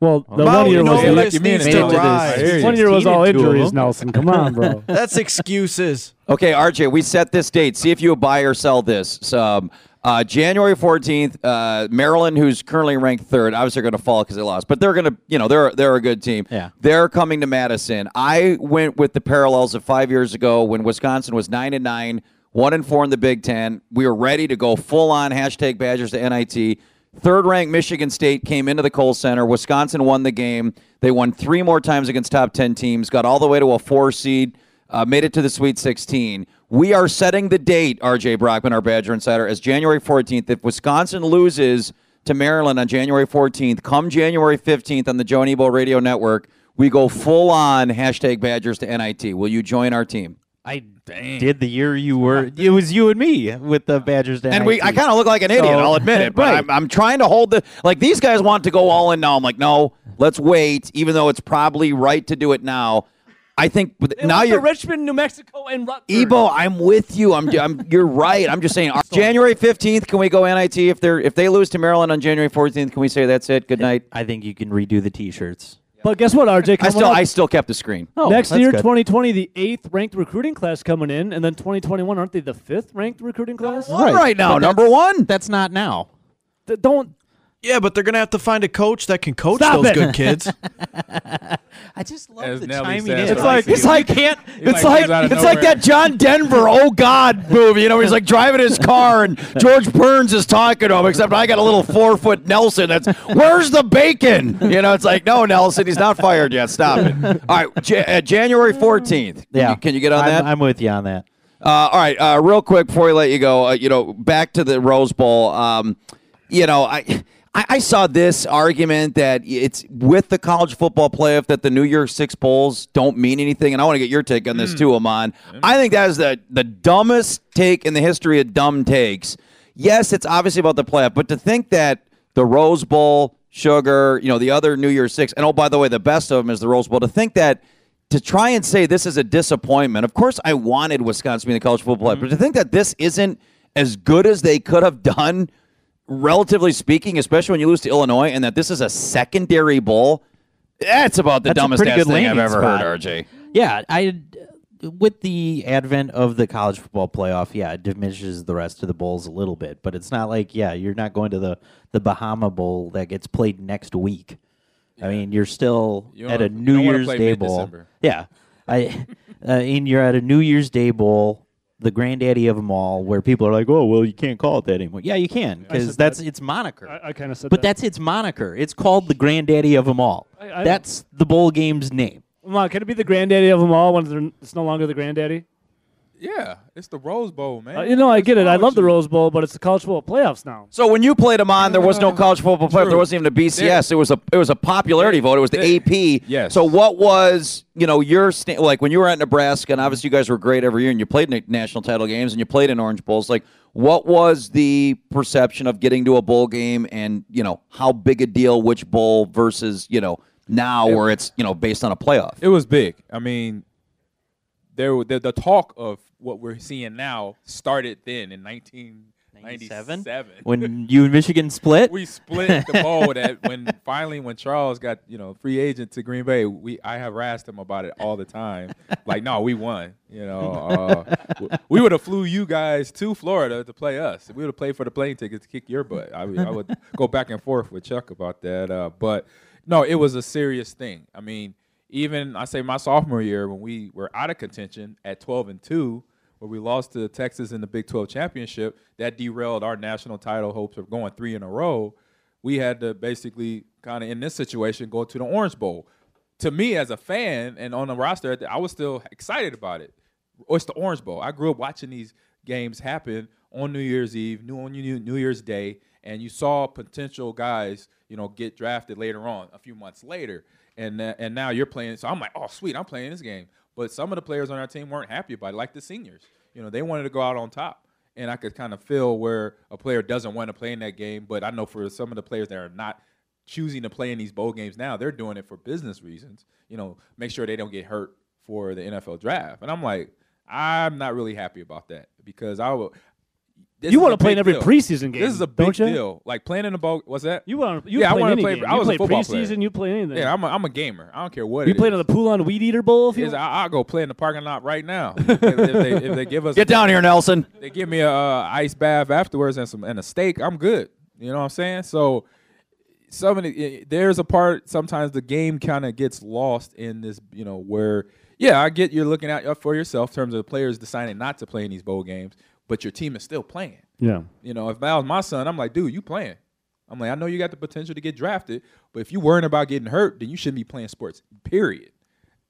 S2: Well, the
S3: Mount
S2: one year was
S6: Notice
S3: Notice
S6: you mean
S3: needs to
S6: Made it to this-
S3: rise.
S6: I
S2: one year was all
S5: Two of
S2: injuries.
S5: them.
S2: Nelson, come on, bro.
S3: That's excuses.
S1: Okay, RJ, we set this date. See if you buy or sell this. So, um, uh, January 14th, uh, Maryland, who's currently ranked third, obviously going to fall because they lost, but they're going to, you know, they're they're a good team.
S5: Yeah.
S1: They're coming to Madison. I went with the parallels of five years ago when Wisconsin was nine and nine, one and four in the Big Ten. We were ready to go full on hashtag Badgers to NIT. Third ranked Michigan State came into the Kohl Center. Wisconsin won the game. They won three more times against top 10 teams, got all the way to a four seed, uh, made it to the Sweet 16. We are setting the date, RJ Brockman, our Badger Insider, as January 14th. If Wisconsin loses to Maryland on January 14th, come January 15th on the Joe and Ebo Radio Network, we go full on hashtag Badgers to NIT. Will you join our team?
S5: I did the year you were. It was you and me with the Badgers. To
S1: And we, I kind of look like an idiot.
S5: So-
S1: I'll admit it, but
S5: Right.
S1: I'm, I'm trying to hold the like these guys want to go all in now. I'm like, no, let's wait. Even though it's probably right to do it now, I think with-
S2: They
S1: now you're
S2: Richmond, New Mexico, and Rutgers.
S1: Ebo. I'm with you. I'm, I'm you're right. I'm just saying. January 15th, can we go NIT if they're if they lose to Maryland on January 14th? Can we say that's it? Good night.
S5: I think you can redo the T-shirts.
S2: But guess what, RJ?
S1: I still
S2: up
S1: I still kept the screen.
S5: Oh,
S2: next year,
S5: good.
S2: 2020, the eighth ranked recruiting class coming in, and then 2021, aren't they the fifth ranked recruiting class?
S1: One right now,
S5: But
S1: number one.
S5: That's not now.
S2: Th- don't.
S3: Yeah, but they're gonna have to find a coach that can coach
S2: Stop
S3: those
S2: it.
S3: good kids.
S5: I just love
S6: As
S5: the
S6: Nelly
S5: chiming
S6: says,
S5: in.
S6: It's like-
S1: it's like
S5: can't.
S1: It's
S6: like
S1: like
S6: comes out of
S1: it's like that John Denver oh God movie. You know, he's like driving his car and George Burns is talking to him. Except I got a little four foot Nelson. That's where's the bacon? You know, it's like no Nelson, he's not fired yet. Stop it. All right, Ja- uh, January fourteenth.
S5: Yeah,
S1: can you get on
S5: I'm,
S1: that?
S5: I'm with you on that.
S1: Uh, all right, uh, real quick before we let you go, uh, you know, back to the Rose Bowl. Um, you know, I, I I saw this argument that it's with the college football playoff that the New Year's Six bowls don't mean anything, and I want to get your take on this hmm. too, Ahman. I think that is the the dumbest take in the history of dumb takes. Yes, it's obviously about the playoff, but to think that the Rose Bowl, Sugar, you know, the other New Year's Six, and oh by the way, the best of them is the Rose Bowl. To think that to try and say this is a disappointment. Of course, I wanted Wisconsin to be in the college football playoff, hmm. but to think that this isn't as good as they could have done, relatively speaking, especially when you lose to Illinois, and that this is a secondary bowl, that's about the
S5: That's
S1: dumbest thing I've ever
S5: spot.
S1: heard, RJ.
S5: Yeah, I with the advent of the college football playoff, yeah, it diminishes the rest of the bowls a little bit, but it's not like yeah, you're not going to the the Bahama Bowl that gets played next week. I mean, you're still
S6: You
S5: at a New Year's Day bowl. Yeah, I uh, and you're at a New Year's Day bowl, the granddaddy of them all, where people are like, "Oh, well, you can't call it that anymore." Yeah, you can because that's
S2: that.
S5: its moniker.
S2: I, I kind of said
S5: but
S2: that.
S5: that's its moniker. It's called the granddaddy of them all.
S2: I- I-
S5: that's the bowl game's name.
S2: Come on, can it be the granddaddy of them all when it's no longer the granddaddy?
S6: Yeah, it's the Rose Bowl, man.
S2: Uh, you know, I get it. I love the? Rose Bowl, but it's the college football playoffs now.
S1: So when you played them on, there was no college football playoff. There wasn't even a BCS. It was a it was a popularity vote. It was the
S6: Yeah.
S1: AP.
S6: Yes.
S1: So what was you know your sta- like when you were at Nebraska, and obviously you guys were great every year, and you played in national title games, and you played in Orange Bowls. Like what was the perception of getting to a bowl game, and you know how big a deal which bowl versus you know now where it's you know based on a playoff.
S6: It was big. I mean, there the, the talk of what we're seeing now started then in 1997.
S5: when you and Michigan split.
S6: we split the bowl that when finally when Charles got you know free agent to Green Bay, we I harassed him about it all the time. like, no, we won. You know, uh, we would have flew you guys to Florida to play us. We would have played for the plane tickets to kick your butt. I, would- I would go back and forth with Chuck about that. Uh, but no, it was a serious thing. I mean, even I say my sophomore year when we were out of contention at 12 and two where we lost to Texas in the Big 12 championship, that derailed our national title hopes of going three in a row. We had to basically kind of in this situation go to the Orange Bowl. To me, as a fan and on the roster, I was still excited about it. It's the Orange Bowl. I grew up watching these games happen on New Year's Eve, New on New Year's Day, and you saw potential guys, you know, get drafted later on, a few months later, and uh, and now you're playing. So I'm like, oh, sweet, I'm playing this game. But some of the players on our team weren't happy about it, like the seniors. You know, they wanted to go out on top, and I could kind of feel where a player doesn't want to play in that game. But I know for some of the players that are not choosing to play in these bowl games now, they're doing it for business reasons. You know, make sure they don't get hurt for the NFL draft. And I'm like, I'm not really happy about that because I will. This
S2: you want to play in every
S6: deal.
S2: preseason game.
S6: This is a big
S2: don't you?
S6: deal. Like playing in a bowl. What's that?
S2: You want you
S6: Yeah, I
S2: play
S6: wanna
S2: any
S6: play-
S2: game.
S6: I
S2: you
S6: was a
S2: play
S6: football
S2: preseason.
S6: player.
S2: You play anything.
S6: Yeah, I'm a, I'm a gamer. I don't care what
S2: you
S6: it
S2: played
S6: is.
S2: on the pool on Weed Eater Bowl. If you
S6: Is I, I'll go play in the parking lot right now if, they, if they give us
S1: Get down here, Nelson.
S6: they give me a uh, ice bath afterwards and some and a steak, I'm good. You know what I'm saying? So some of the, there's a part sometimes the game kind of gets lost in this, you know, where yeah, I get you're looking out for yourself in terms of the players deciding not to play in these bowl games, but your team is still playing.
S2: yeah.
S6: You know, if that was my son, I'm like, dude, you playing. I'm like, I know you got the potential to get drafted, but if you're worrying about getting hurt, then you shouldn't be playing sports. Period.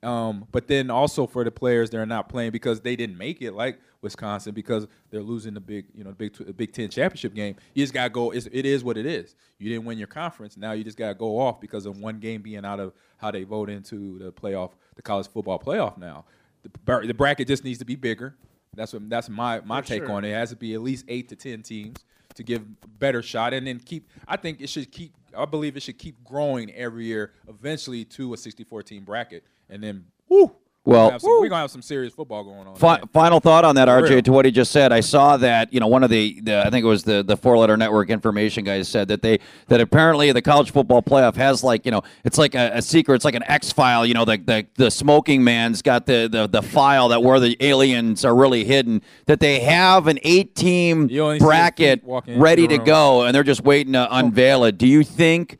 S6: Um, but then also for the players that are not playing because they didn't make it, like Wisconsin, because they're losing the big, you know, the Big Big Ten championship game. You just gotta go. It's, it is what it is. You didn't win your conference. Now you just gotta go off because of one game being out of how they vote into the playoff, the college football playoff. Now, the, the bracket just needs to be bigger. That's what that's my my take
S2: sure.
S6: on it. It has to be at least eight to ten teams to give better shot, and then keep. I think it should keep. I believe it should keep growing every year, eventually to a 64 team bracket, and then woo.
S1: Well-
S6: we're gonna have some, we're gonna have some serious football going on.
S1: Fi- final thought on that, RJ, to what he just said. I saw that you know one of the, the I think it was the the four letter network information guys said that they that apparently the college football playoff has like you know it's like a, a secret, it's like an X file. You know the, the the smoking man's got the, the the file that where the aliens are really hidden. That they have an eight team
S6: You only see
S1: bracket
S6: feet walking into
S1: ready to go, and they're just waiting to oh. unveil it. Do you think?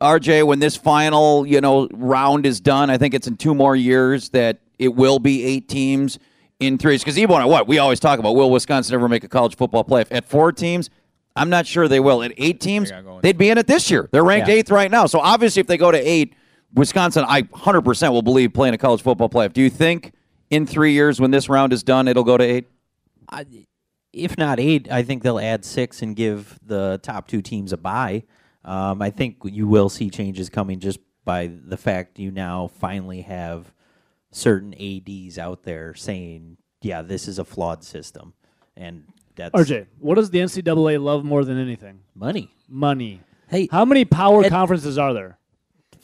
S1: RJ, when this final, you know, round is done, I think it's in two more years that it will be eight teams in threes. Because even at what we always talk about, will Wisconsin ever make a college football playoff? At four teams, I'm not sure they will. At eight teams,
S6: gotta go in.
S1: they'd be in it this year. They're ranked
S5: Yeah.
S1: eighth right now. So obviously, if they go to eight, Wisconsin, I 100% will believe playing a college football playoff. Do you think in three years, when this round is done, it'll go to eight?
S5: I, if not eight, I think they'll add six and give the top two teams a bye. Um, I think you will see changes coming just by the fact you now finally have certain ads out there saying, "Yeah, this is a flawed system," and that's
S2: RJ, what does the NCAA love more than anything?
S5: money.
S2: Money.
S5: Hey,
S2: How many power conferences are there?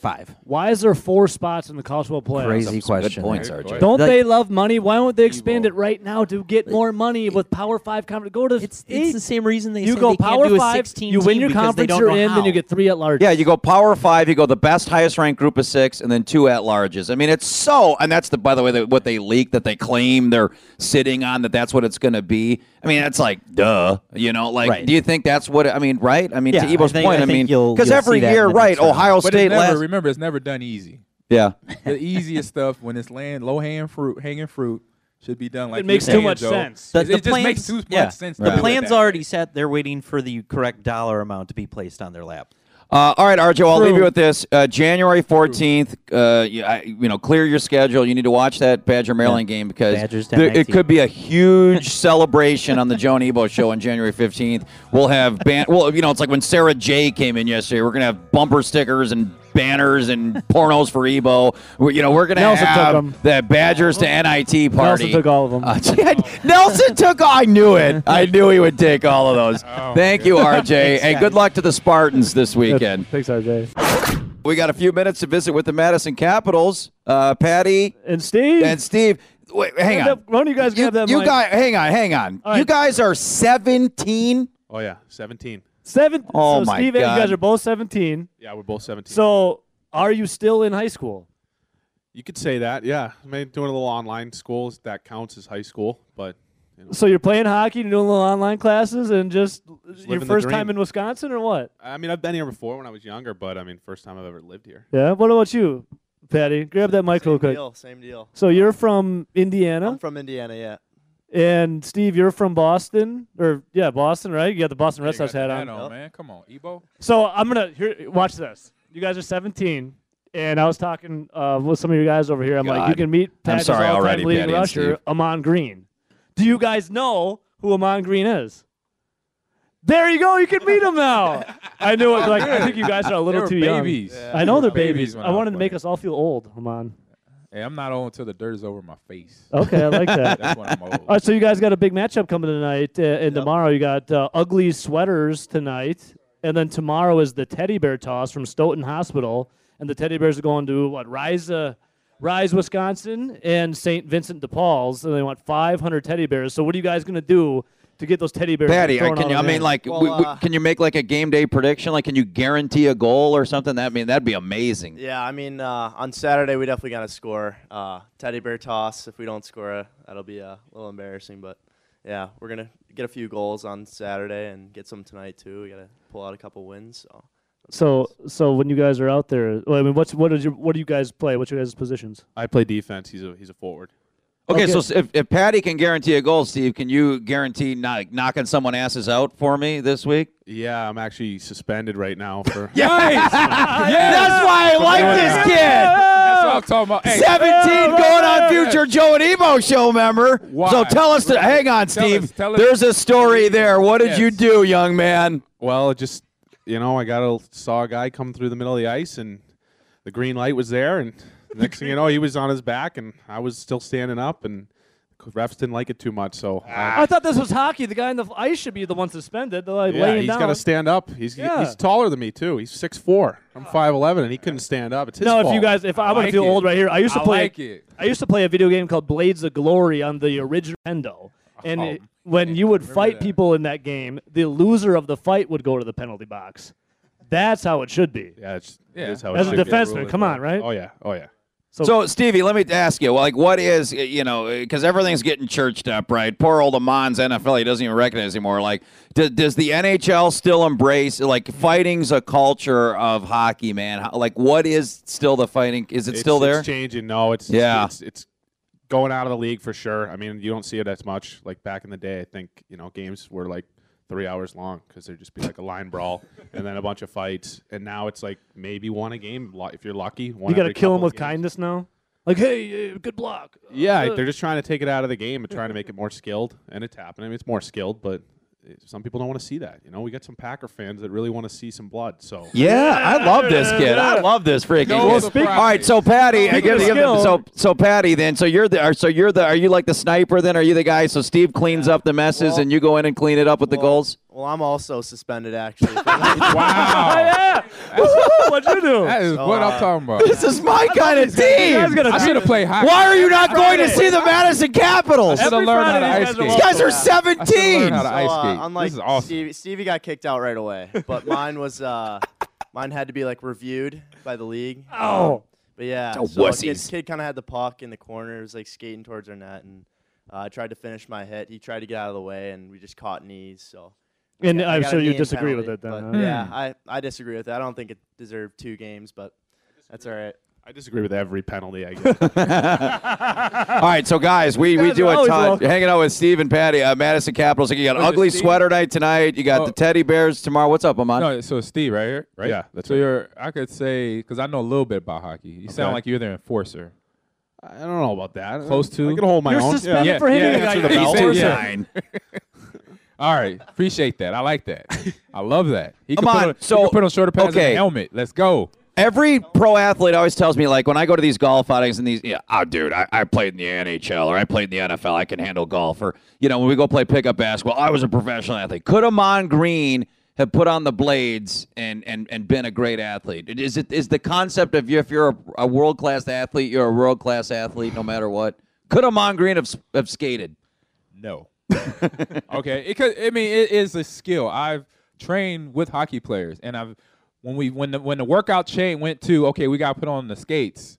S5: Five.
S2: Why is there four spots in the college football playoffs?
S5: Crazy
S1: Some good
S5: question.
S1: points,
S5: there.
S1: RJ.
S2: Don't
S5: Like-
S2: they love money? Why won't they expand it right now to get more money with Power Five conference? Go to
S5: It's
S2: eight.
S5: it's the same reason they
S2: you
S5: say
S2: go
S5: they
S2: Power
S5: can't do a
S2: Five.
S5: 16
S2: You win
S5: team
S2: your
S5: because they
S2: conference,
S5: don't
S2: you're
S5: know
S2: in.
S5: how.
S2: Then you get three at large.
S1: Yeah, you go power five, you go the best highest ranked group of six, and then two at larges. I mean, it's so, and that's the by the way the, what they leak that they claim they're sitting on that that's what it's going to be. I mean, it's like duh, you know. Like,
S5: Right.
S1: do you think that's what? I mean, right? I mean,
S5: Yeah,
S1: to Ebo's
S5: I think-
S1: point,
S5: I
S1: I,
S5: think
S1: mean,
S5: you'll-
S1: because
S5: you'll
S1: every
S5: see that
S1: year,
S5: the
S1: right?
S5: next round.
S1: Ohio
S6: but
S1: State
S6: it's never,
S1: last,
S6: remember, it's never done easy.
S1: yeah.
S6: The easiest stuff when it's land low hanging fruit, hanging fruit should be done like
S2: It makes too much
S6: Joe.
S2: sense.
S5: The,
S6: It-
S5: the
S6: it just
S5: plans,
S6: makes too much
S5: yeah,
S6: sense to
S5: The
S6: do
S5: plan's already set. They're waiting for the correct dollar amount to be placed on their lap.
S1: Uh, all right, Arjo, I'll leave you with this. Uh, January 14th, uh, you, I, you know, clear your schedule. You need to watch that Badger Maryland game because
S5: Badgers
S1: it could be a huge celebration on the Joan Ebo show on January 15th. We'll have, ban- well, you know, it's like when Sarah J came in yesterday. We're going to have bumper stickers and banners and pornos for Ebo. We, you know, we're going to
S2: Nelson took
S1: have
S2: 'em.
S1: the Badgers to NIT party.
S2: Nelson took all of them.
S1: Uh, Nelson took. I knew it. I knew he would take all of those. Thank you, RJ. Hey, good luck to the Spartans this weekend.
S2: Thanks, RJ.
S1: We got a few minutes to visit with the Madison Capitals. Uh, Patty
S2: And Steve.
S1: and Steve. Wait, hang on.
S2: up. Why don't you guys
S1: You,
S2: grab that
S1: you
S2: mic?
S1: guys, hang on, hang on.
S2: All
S1: You guys are 17.
S7: Oh yeah, 17.
S2: Seven.
S1: Oh,
S2: so
S1: my
S2: Steve, and you guys are both 17.
S7: Yeah, we're both 17.
S2: So are you still in high school?
S7: you could say that. Yeah, I mean, doing a little online schools that counts as high school, but you know,
S2: So you're playing hockey and doing a little online classes and just, your first time in Wisconsin or what?
S7: I mean, I've been here before when I was younger, but I mean, first time I've ever lived here.
S2: Yeah. What about you, Patty? Grab that mic real
S8: Same
S2: quick.
S8: deal, same deal.
S2: So you're from Indiana,
S8: I'm from Indiana, yeah.
S2: And Steve, you're from Boston, or yeah, Boston, right? You got the Boston
S6: Yeah,
S2: Red
S6: you
S2: Sox hat
S6: hat
S2: on.
S6: on, man. Come on, Ebo.
S2: So I'm gonna here. Watch this. You guys are 17, and I was talking uh, with some of you guys over here. I'm like, you can meet
S1: I'm
S2: Pat's
S1: sorry
S2: all-time
S1: already,
S2: leading
S1: Patty and
S2: rusher,
S1: Steve.
S2: Ahman Green. Do you guys know who Ahman Green is? There you go. You can meet him now. I knew it. Like I think you guys are a
S6: They
S2: little
S6: were
S2: too
S6: babies.
S8: Yeah.
S2: young. I know they're
S6: Babies
S2: babies.
S6: when
S2: I
S6: I was
S2: wanted to make us all feel old, Ahman.
S6: Hey, I'm not on until the dirt is over my face.
S2: Okay, I like that.
S6: That's when I'm old.
S2: All right, so you guys got a big matchup coming tonight, uh, and tomorrow you got uh, ugly sweaters tonight, and then tomorrow is the teddy bear toss from Stoughton Hospital, and the teddy bears are going to what Rise, uh, Rise, Wisconsin, and St. Vincent de Paul's, and they want 500 teddy bears. So what are you guys gonna do to get those teddy bears?
S1: Patty, can you? I mean,
S2: van?
S1: like,
S8: Well,
S1: we, we-
S8: uh,
S1: can you make like a game day prediction? Like, can you guarantee a goal or something? That I mean, that'd be amazing.
S8: Yeah, I mean, uh, on Saturday we definitely got to score. Uh, teddy bear toss. If we don't score, uh, that'll be a little embarrassing. But yeah, we're gonna get a few goals on Saturday and get some tonight too. We gotta pull out a couple wins. So.
S2: so so when you guys are out there, well, I mean, what's what is your what do you guys play? What's your guys' positions?
S7: I play defense. He's a he's a forward.
S1: Okay,
S2: Okay.
S1: so if, if Patty can guarantee a goal, Steve, can you guarantee not knocking someone asses out for me this week?
S7: Yeah, I'm actually suspended right now for.
S1: Yes, that's why I like this kid.
S6: That's what I'm talking about. Hey,
S1: 17 going on future Joe and Ebo show member.
S6: Why?
S1: So tell us, to, hang on,
S6: Tell
S1: Steve.
S6: us, tell us.
S1: There's a story there. What did
S6: Yes.
S1: you do, young man?
S7: Well, just you know, I got a saw a guy come through the middle of the ice, and the green light was there, and next thing you know, he was on his back, and I was still standing up, and the refs didn't like it too much, so.
S2: I ah. thought this was hockey. The guy in the ice should be the one suspended. They're like
S7: yeah,
S2: laying
S7: he's
S2: down.
S7: got to stand up. He's
S2: Yeah.
S7: he's taller than me too. He's six four. I'm 5'11", and he couldn't stand up. It's his
S2: no, if
S7: fault.
S2: you guys, if I, am gonna
S6: like
S2: feel
S6: it.
S2: old right here, I used to
S6: I
S2: play.
S6: like it.
S2: I used to play a video game called Blades of Glory on the original Nintendo, and
S6: Oh,
S2: it- when you would fight
S6: that.
S2: people in that game, the loser of the fight would go to the penalty box. That's how it should be.
S7: yeah, it's,
S6: Yeah.
S7: it is how
S2: As
S7: it
S2: a
S7: should be.
S2: defenseman, come on, right?
S7: Oh yeah, oh yeah.
S2: So,
S1: So, Stevie, let me ask you, like, what is, you know, because everything's getting churched up, right? Poor old Ahman's NFL, he doesn't even recognize anymore. Like, does, does the NHL still embrace, like, fighting's a culture of hockey, man? Like, what is still the fighting? Is it
S7: It's-
S1: still there?
S7: It's changing. No, it's
S1: Yeah.
S7: It's, it's going out of the league for sure. I mean, you don't see it as much. Like back in the day, I think you know games were like three hours long because there'd just be like a line brawl and then a bunch of fights. And now it's like maybe one a game lo- if you're lucky. One
S2: you got to
S7: every
S2: kill him
S7: couple
S2: with
S7: games.
S2: kindness now. Like, hey, uh, good block.
S7: Yeah,
S2: Uh,
S7: they're just trying to take it out of the game and trying to make it more skilled, and it's happening. I mean, it's more skilled, but it- some people don't want to see that. You know, we got some Packer fans that really want to see some blood. So
S1: Yeah, I love this kid. I love this freaking
S6: No
S1: kid.
S6: surprise.
S1: All right, so Patty, I
S2: Speaking
S1: give
S2: of
S1: you
S2: skill-
S1: so so Patty. Then, so you're the are- so you're the are you like the sniper? Then are you the guy? So Steve cleans up the messes,
S8: Well-
S1: and you go in and clean it up with the goals.
S8: Well, I'm also suspended actually.
S2: Oh,
S6: Wow.
S2: yeah. What'd you do?
S6: That is
S8: So,
S6: what
S8: uh,
S6: I'm talking about.
S1: This is my kind of
S2: You guys
S1: team.
S2: gotta
S6: I should have played hockey.
S1: Why are you not going to see the Madison Capitals?
S6: I should have
S2: Every
S6: learned how to
S2: Friday these
S6: ice
S2: guys are
S6: skate.
S1: These guys are
S8: Yeah.
S6: I should've learned
S1: 17.
S6: how to
S8: So,
S6: ice
S8: uh,
S6: skate.
S8: unlike
S6: this is awesome.
S8: Stevie, Stevie got kicked out right away, but mine was uh, mine had to be like reviewed by the league.
S2: Oh.
S8: But yeah,
S1: Oh,
S8: so a kid,
S1: wussies.
S8: kid kind of had the puck in the corner. It was like skating towards our net, and uh, I tried to finish my hit. He tried to get out of the way, and we just caught knees. So.
S2: And
S8: Yeah, I
S2: I'm sure you
S8: game
S2: disagree with it then, huh?
S8: Yeah, I, I disagree with that. I don't think it deserved two games, but that's all right.
S7: I disagree with every penalty I get.
S1: All right, so guys, we, we do a
S2: always
S1: ton
S2: welcome.
S1: hanging out with Steve and Patty, uh, Madison Capitals. You got
S6: Was
S1: ugly sweater night tonight. You got
S6: Oh.
S1: the teddy bears tomorrow. What's up, Ahman?
S6: No, so Steve right here, right?
S7: Yeah, that's
S6: so
S7: right.
S6: you're. I could say because I know a little bit about hockey. You sound like you're the enforcer.
S7: I don't know about that.
S6: Close to?
S7: I can hold my
S2: You're
S7: own.
S2: suspended
S6: Yeah.
S2: for hitting
S6: Yeah,
S2: a guy.
S7: the
S2: you
S7: bell.
S6: Yeah. All right, appreciate that. I like that. I love that. He can
S1: Come
S6: put
S1: on,
S6: on, he
S1: so-
S6: can put on shorter pants
S1: okay.
S6: and a helmet. Let's go.
S1: Every pro athlete always tells me, like, when I go to these golf outings and these, yeah, oh, dude, I, I played in the NHL or I played in the NFL. I can handle golf. Or, you know, when we go play pickup basketball, I was a professional athlete. Could Ahman Green have put on the blades and, and, and been a great athlete? Is it is the concept of you, if you're a, a world class athlete, you're a world class athlete no matter what? Could Ahman Green have, have skated?
S6: No. Okay, it could, I mean it is a skill. I've trained with hockey players, and I've when we when the when the workout chain went to okay, we got to put on the skates.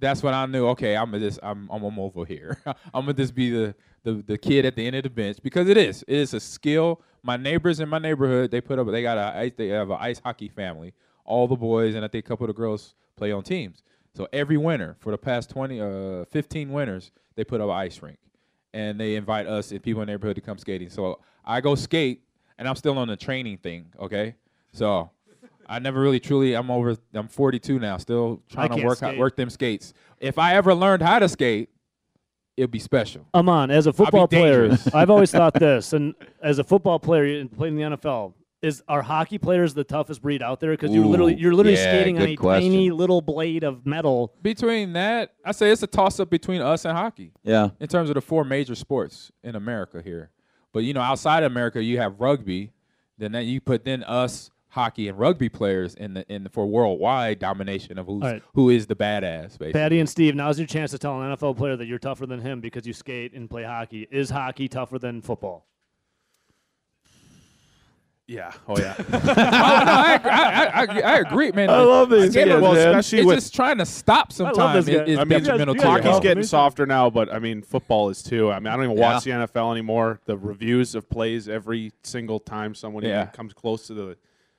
S6: That's when I knew okay, I'm just I'm I'm gonna over here. I'm gonna just be the, the the kid at the end of the bench because it is it is a skill. My neighbors in my neighborhood they put up they got a they have an ice hockey family. All the boys and I think a couple of the girls play on teams. So every winter for the past 20 uh 15 winters they put up an ice rink and they invite us and people in the neighborhood to come skating. So I go skate, and I'm still on the training thing. Okay, so I never really truly. I'm over. I'm 42 now, still trying to work out, work them skates. If I ever learned how to skate, it'd be special.
S2: Ahman, as a football player. I've always thought this, and as a football player playing in the NFL, is are hockey players the toughest breed out there? Because you're literally you're literally
S1: yeah,
S2: skating on a
S1: question.
S2: tiny little blade of metal.
S6: Between that, I say it's a toss up between us and hockey
S1: Yeah.
S6: in terms of the four major sports in America here. But you know, outside of America, you have rugby. Then that you put then us hockey and rugby players in the in the, for worldwide domination of who's
S2: All right.
S6: who is the badass. Basically.
S2: Patty and Steve, now's your chance to tell an NFL player that you're tougher than him because you skate and play hockey. Is hockey tougher than football?
S7: Yeah. Oh yeah.
S6: oh, no, I, I, I, I agree, man. I
S1: love these
S6: It's,
S1: kids,
S7: well,
S1: man.
S7: especially
S6: it's
S7: with
S6: just trying to stop sometimes
S2: this
S6: is
S7: I mean,
S6: detrimental
S2: guys-
S6: your
S2: you
S7: Hockey's
S2: guys
S7: getting
S2: me
S7: softer now, but I mean, football is too. I mean, I don't even
S1: Yeah.
S7: watch the NFL anymore. The reviews of plays every single time someone
S6: Yeah.
S7: even comes close to the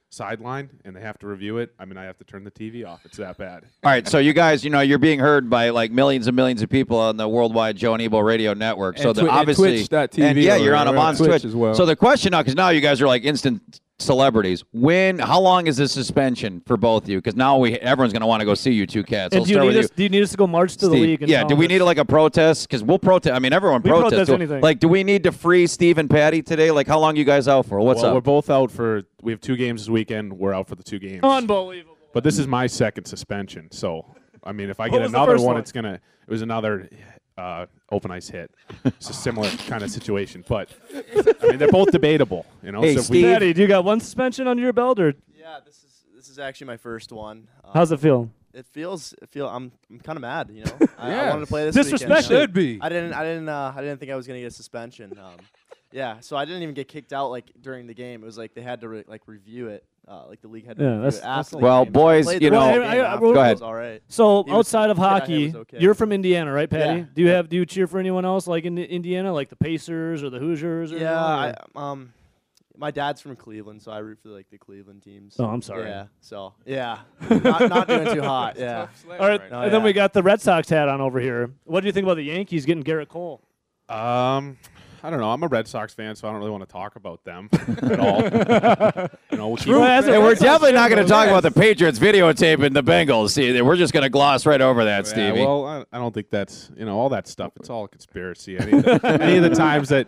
S7: sideline and they have to review it, I mean, I have to turn the TV off. It's that bad.
S1: All right, so you guys, you know, you're being heard by like millions and millions of people on the worldwide Joe and Ebo radio network. so
S6: And
S1: the,
S6: twi- and
S1: obviously,
S6: Twitch.tv
S1: and yeah, you're on Ahman's
S6: Twitch
S1: Twitch
S6: as well.
S1: So the question now, because now you guys are like instant celebrities. When? How long is this suspension for both of you? Because now we everyone's going to want to go see you two cats.
S2: And
S1: I'll
S2: do you
S1: start
S2: need
S1: with
S2: us? Do you need us to go march to the league?
S1: Yeah, do we
S2: this?
S1: need like a protest? Because we'll protest. I mean, everyone
S2: We
S1: protests.
S2: protest anything.
S1: Like, do we need to free Steve and Patty today? Like, how long you guys out for? What's
S7: well,
S1: up?
S7: we're both out for. We have two games this weekend. We're out for the two games.
S2: Unbelievable.
S7: But this is my second suspension. So, I mean, if I
S2: What
S7: get another one,
S2: one?
S7: it's gonna. It was another uh, open ice hit. It's a similar kind of situation, but I mean, they're both debatable. You know,
S1: Hey,
S7: so
S1: Steve.
S2: Patty, do you got one suspension under your belt, or
S8: Yeah, this is this is actually my first one. Um,
S2: how's it feel?
S8: It feels. It feel. I'm. I'm kind of mad. You know. I, I wanted to play this.
S2: Disrespect.
S8: Weekend, you know?
S6: Should be.
S8: I didn't. I didn't. Uh, I didn't think I was gonna get a suspension. Um, yeah. So I didn't even get kicked out like during the game. It was like they had to re- like review it. Uh, like the league had to
S2: Yeah, that's-
S8: it
S2: that's
S1: Well,
S8: game.
S1: boys, you know-
S8: whole
S2: I- I- I- Go
S1: ahead.
S8: all right.
S2: So
S8: He was-
S2: outside of
S8: kid I had
S2: hockey,
S8: okay.
S2: you're from Indiana, right, Patty?
S8: Yeah.
S2: Do you have do you cheer for anyone else like in Indiana, like the Pacers or the Hoosiers? Or
S8: Yeah. I, um, my dad's from Cleveland, so I root for like the Cleveland teams.
S2: Oh, I'm sorry.
S8: Yeah. So yeah, not, not doing too hot. Yeah.
S2: All right,
S8: now.
S2: and then
S8: yeah.
S2: we got the Red Sox hat on over here. What do you think about the Yankees getting Gerrit Cole?
S7: Um, I don't know. I'm a Red Sox fan, so I don't really want to talk about them at all. you know, we'll keep
S2: Well, as a
S1: and we're
S2: Sox
S1: definitely not going to talk
S2: yes.
S1: about the Patriots videotaping the Bengals. See, we're just going to gloss right over that,
S7: Yeah,
S1: Stevie.
S7: well, I, I don't think that's you know all that stuff. It's all a conspiracy. Any of the, any of the times that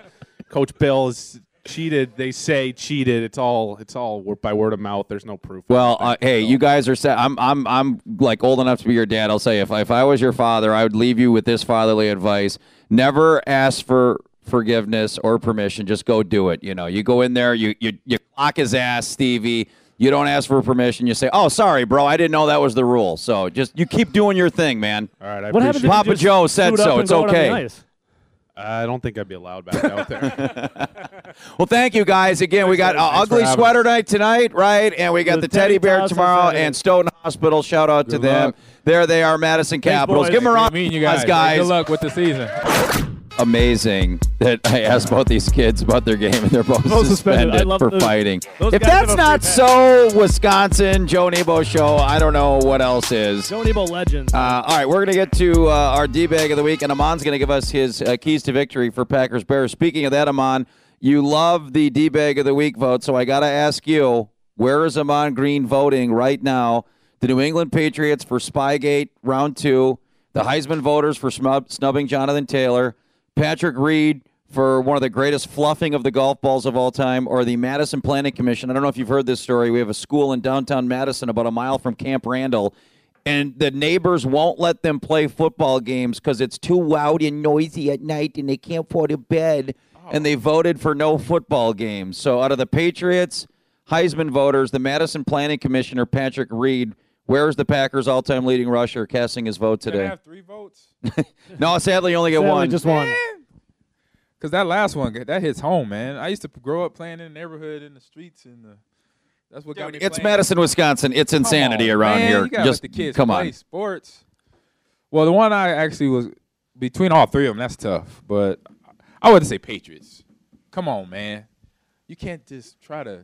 S7: Coach Bill is cheated, they say cheated. It's all it's all by word of mouth. There's no proof.
S1: Well, uh, hey,
S7: so.
S1: you guys are set. I'm, I'm, I'm like old enough to be your dad. I'll say if, if I was your father, I would leave you with this fatherly advice: never ask for forgiveness or permission. Just go do it. You know, you go in there, you, you, you clock his ass, Stevie. You don't ask for permission. You say, "Oh, sorry, bro. I didn't know that was the rule." So just you keep doing your thing, man.
S7: All right, I
S2: What
S7: appreciate
S2: happens? if you
S1: Papa
S2: just
S1: Joe said
S2: suit up
S1: so.
S2: and
S1: It's
S2: go out on the
S1: okay.
S2: ice?
S7: I don't think I'd be allowed back out there.
S1: Well, thank you guys again. We got uh,
S7: Thanks for
S1: ugly
S7: having
S1: sweater night tonight, right? And we got
S2: The
S1: the, teddy
S2: teddy
S1: bear
S2: toss
S1: tomorrow
S2: Saturday.
S1: and Stoughton Hospital. Shout out to
S6: Good
S1: them.
S6: luck.
S1: There they are, Madison Capitals.
S2: boys.
S1: Give them a round
S6: Meeting
S1: of
S6: you guys.
S1: applause, guys.
S6: Good luck with the season.
S1: Amazing that I asked both these kids about their game and they're both,
S2: Both suspended.
S1: suspended, for
S2: those-
S1: fighting.
S2: those
S1: If that's not so Wisconsin Joe Nebo show, I don't know what else is.
S2: Joe Nebo legends.
S1: Uh, all right, we're going to get to uh, our D bag of the week, and Ahman's going to give us his uh, keys to victory for Packers Bears. Speaking of that, Ahman, you love the D bag of the week vote, so I got to ask you, where is Ahman Green voting right now? The New England Patriots for Spygate round two, the Heisman voters for snub- snubbing Jonathan Taylor, Patrick Reed for one of the greatest fluffing of the golf balls of all time, or the Madison Planning Commission. I don't know if you've heard this story. We have a school in downtown Madison, about a mile from Camp Randall, and the neighbors won't let them play football games because it's too loud and noisy at night, and they can't go to bed. And they voted for no football games. So out of the Patriots, Heisman voters, the Madison Planning Commissioner Patrick Reed. Where's the Packers' all-time leading rusher casting his vote
S6: Did they
S1: today?
S6: have three votes?
S1: No, sadly, you only get
S2: Sadly,
S1: one.
S2: just one.
S6: Because that last one, that hits home, man. I used to grow up playing in the neighborhood, in the streets, and the, that's what got me.
S1: It's
S6: playing.
S1: Madison, Wisconsin. It's
S6: Come
S1: insanity
S6: on,
S1: around
S6: man.
S1: here.
S6: You gotta
S1: Just
S6: let the kids
S1: come
S6: play
S1: on.
S6: sports. Well, the one I actually was between all three of them. That's tough, but I wouldn't say Patriots. Come on, man. You can't just try to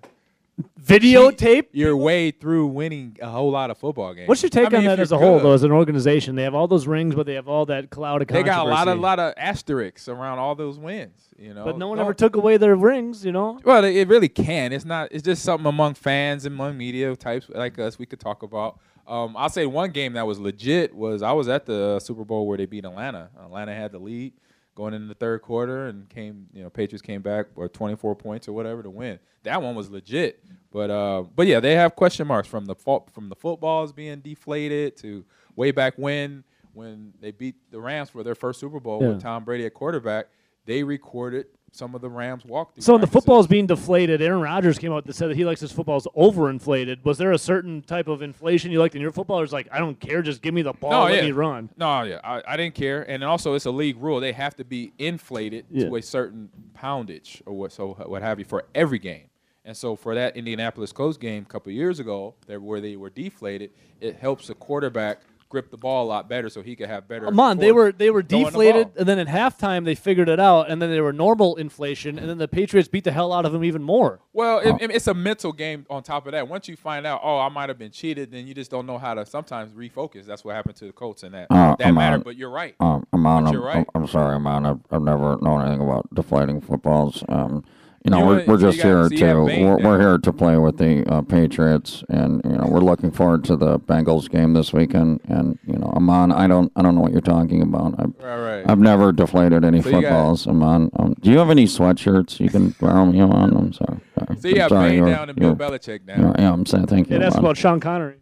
S2: Videotape.
S6: your way through winning a whole lot of football games.
S2: What's your take
S6: I mean,
S2: on that as
S6: you're
S2: a whole, though, as an organization? They have all those rings, but they have all that cloud of controversy.
S6: They got a lot of lot of asterisks around all those wins. You know,
S2: But no one
S6: Don't-
S2: ever took away their rings, you know?
S6: Well, it it really can. It's not. It's just something among fans and among media types like us we could talk about. Um, I'll say one game that was legit was I was at the Super Bowl where they beat Atlanta. Atlanta had the lead going into the third quarter and came. You know, Patriots came back or 24 points or whatever to win. That one was legit. But uh, but yeah, they have question marks from the fo- from the footballs being deflated to way back when when they beat the Rams for their first Super Bowl
S2: Yeah.
S6: with Tom Brady at quarterback. They recorded some of the Rams walkthrough.
S2: So when the
S6: practices.
S2: football's being deflated, Aaron Rodgers came out and said that he likes his footballs overinflated. Was there a certain type of inflation you liked in your football? Or is like, I don't care, just give me the ball,
S6: No,
S2: let
S6: yeah.
S2: me run.
S6: No, yeah, I, I didn't care, and also it's a league rule; they have to be inflated
S2: Yeah.
S6: to a certain poundage or what, so what have you for every game. And so for that Indianapolis Colts game a couple years ago, there where they were deflated, it helps the quarterback grip the ball a lot better, so he could have better.
S2: Come on, they were they were
S6: throwing the
S2: deflated, and then at halftime they figured it out, and then they were normal inflation, and then the Patriots beat the hell out of them even more.
S6: Well,
S1: Oh.
S6: it, it- it's a mental game on top of that. Once you find out, oh, I might have been cheated, then you just don't know how to sometimes refocus. That's what happened to the Colts in that
S1: Uh,
S6: that
S1: I'm
S6: matter.
S1: on-
S6: But you're right.
S1: Um, Ahman,
S6: But
S1: I'm,
S6: you're right.
S1: I'm, I'm sorry, Ahman. I've, I've never known anything about deflating footballs. Um, you know,
S6: You
S1: we're, we're just here
S6: so you have
S1: to we're, we're here to play with the uh, Patriots, and you know we're looking forward to the Bengals game this weekend. And you know, Ahman, I don't I don't know what you're talking about. I've,
S6: Right, right.
S1: I've never deflated any
S6: So you got-
S1: footballs, Ahman. Um, do you have any sweatshirts you can borrow me, Ahman? I'm sorry. sorry.
S6: So you
S1: I'm
S6: have
S1: sorry,
S6: Bane
S1: you're-
S6: down and Bill Belichick
S1: you're- Yeah, I'm saying thank you.
S2: And that's
S1: Ahman.
S2: about Sean Connery.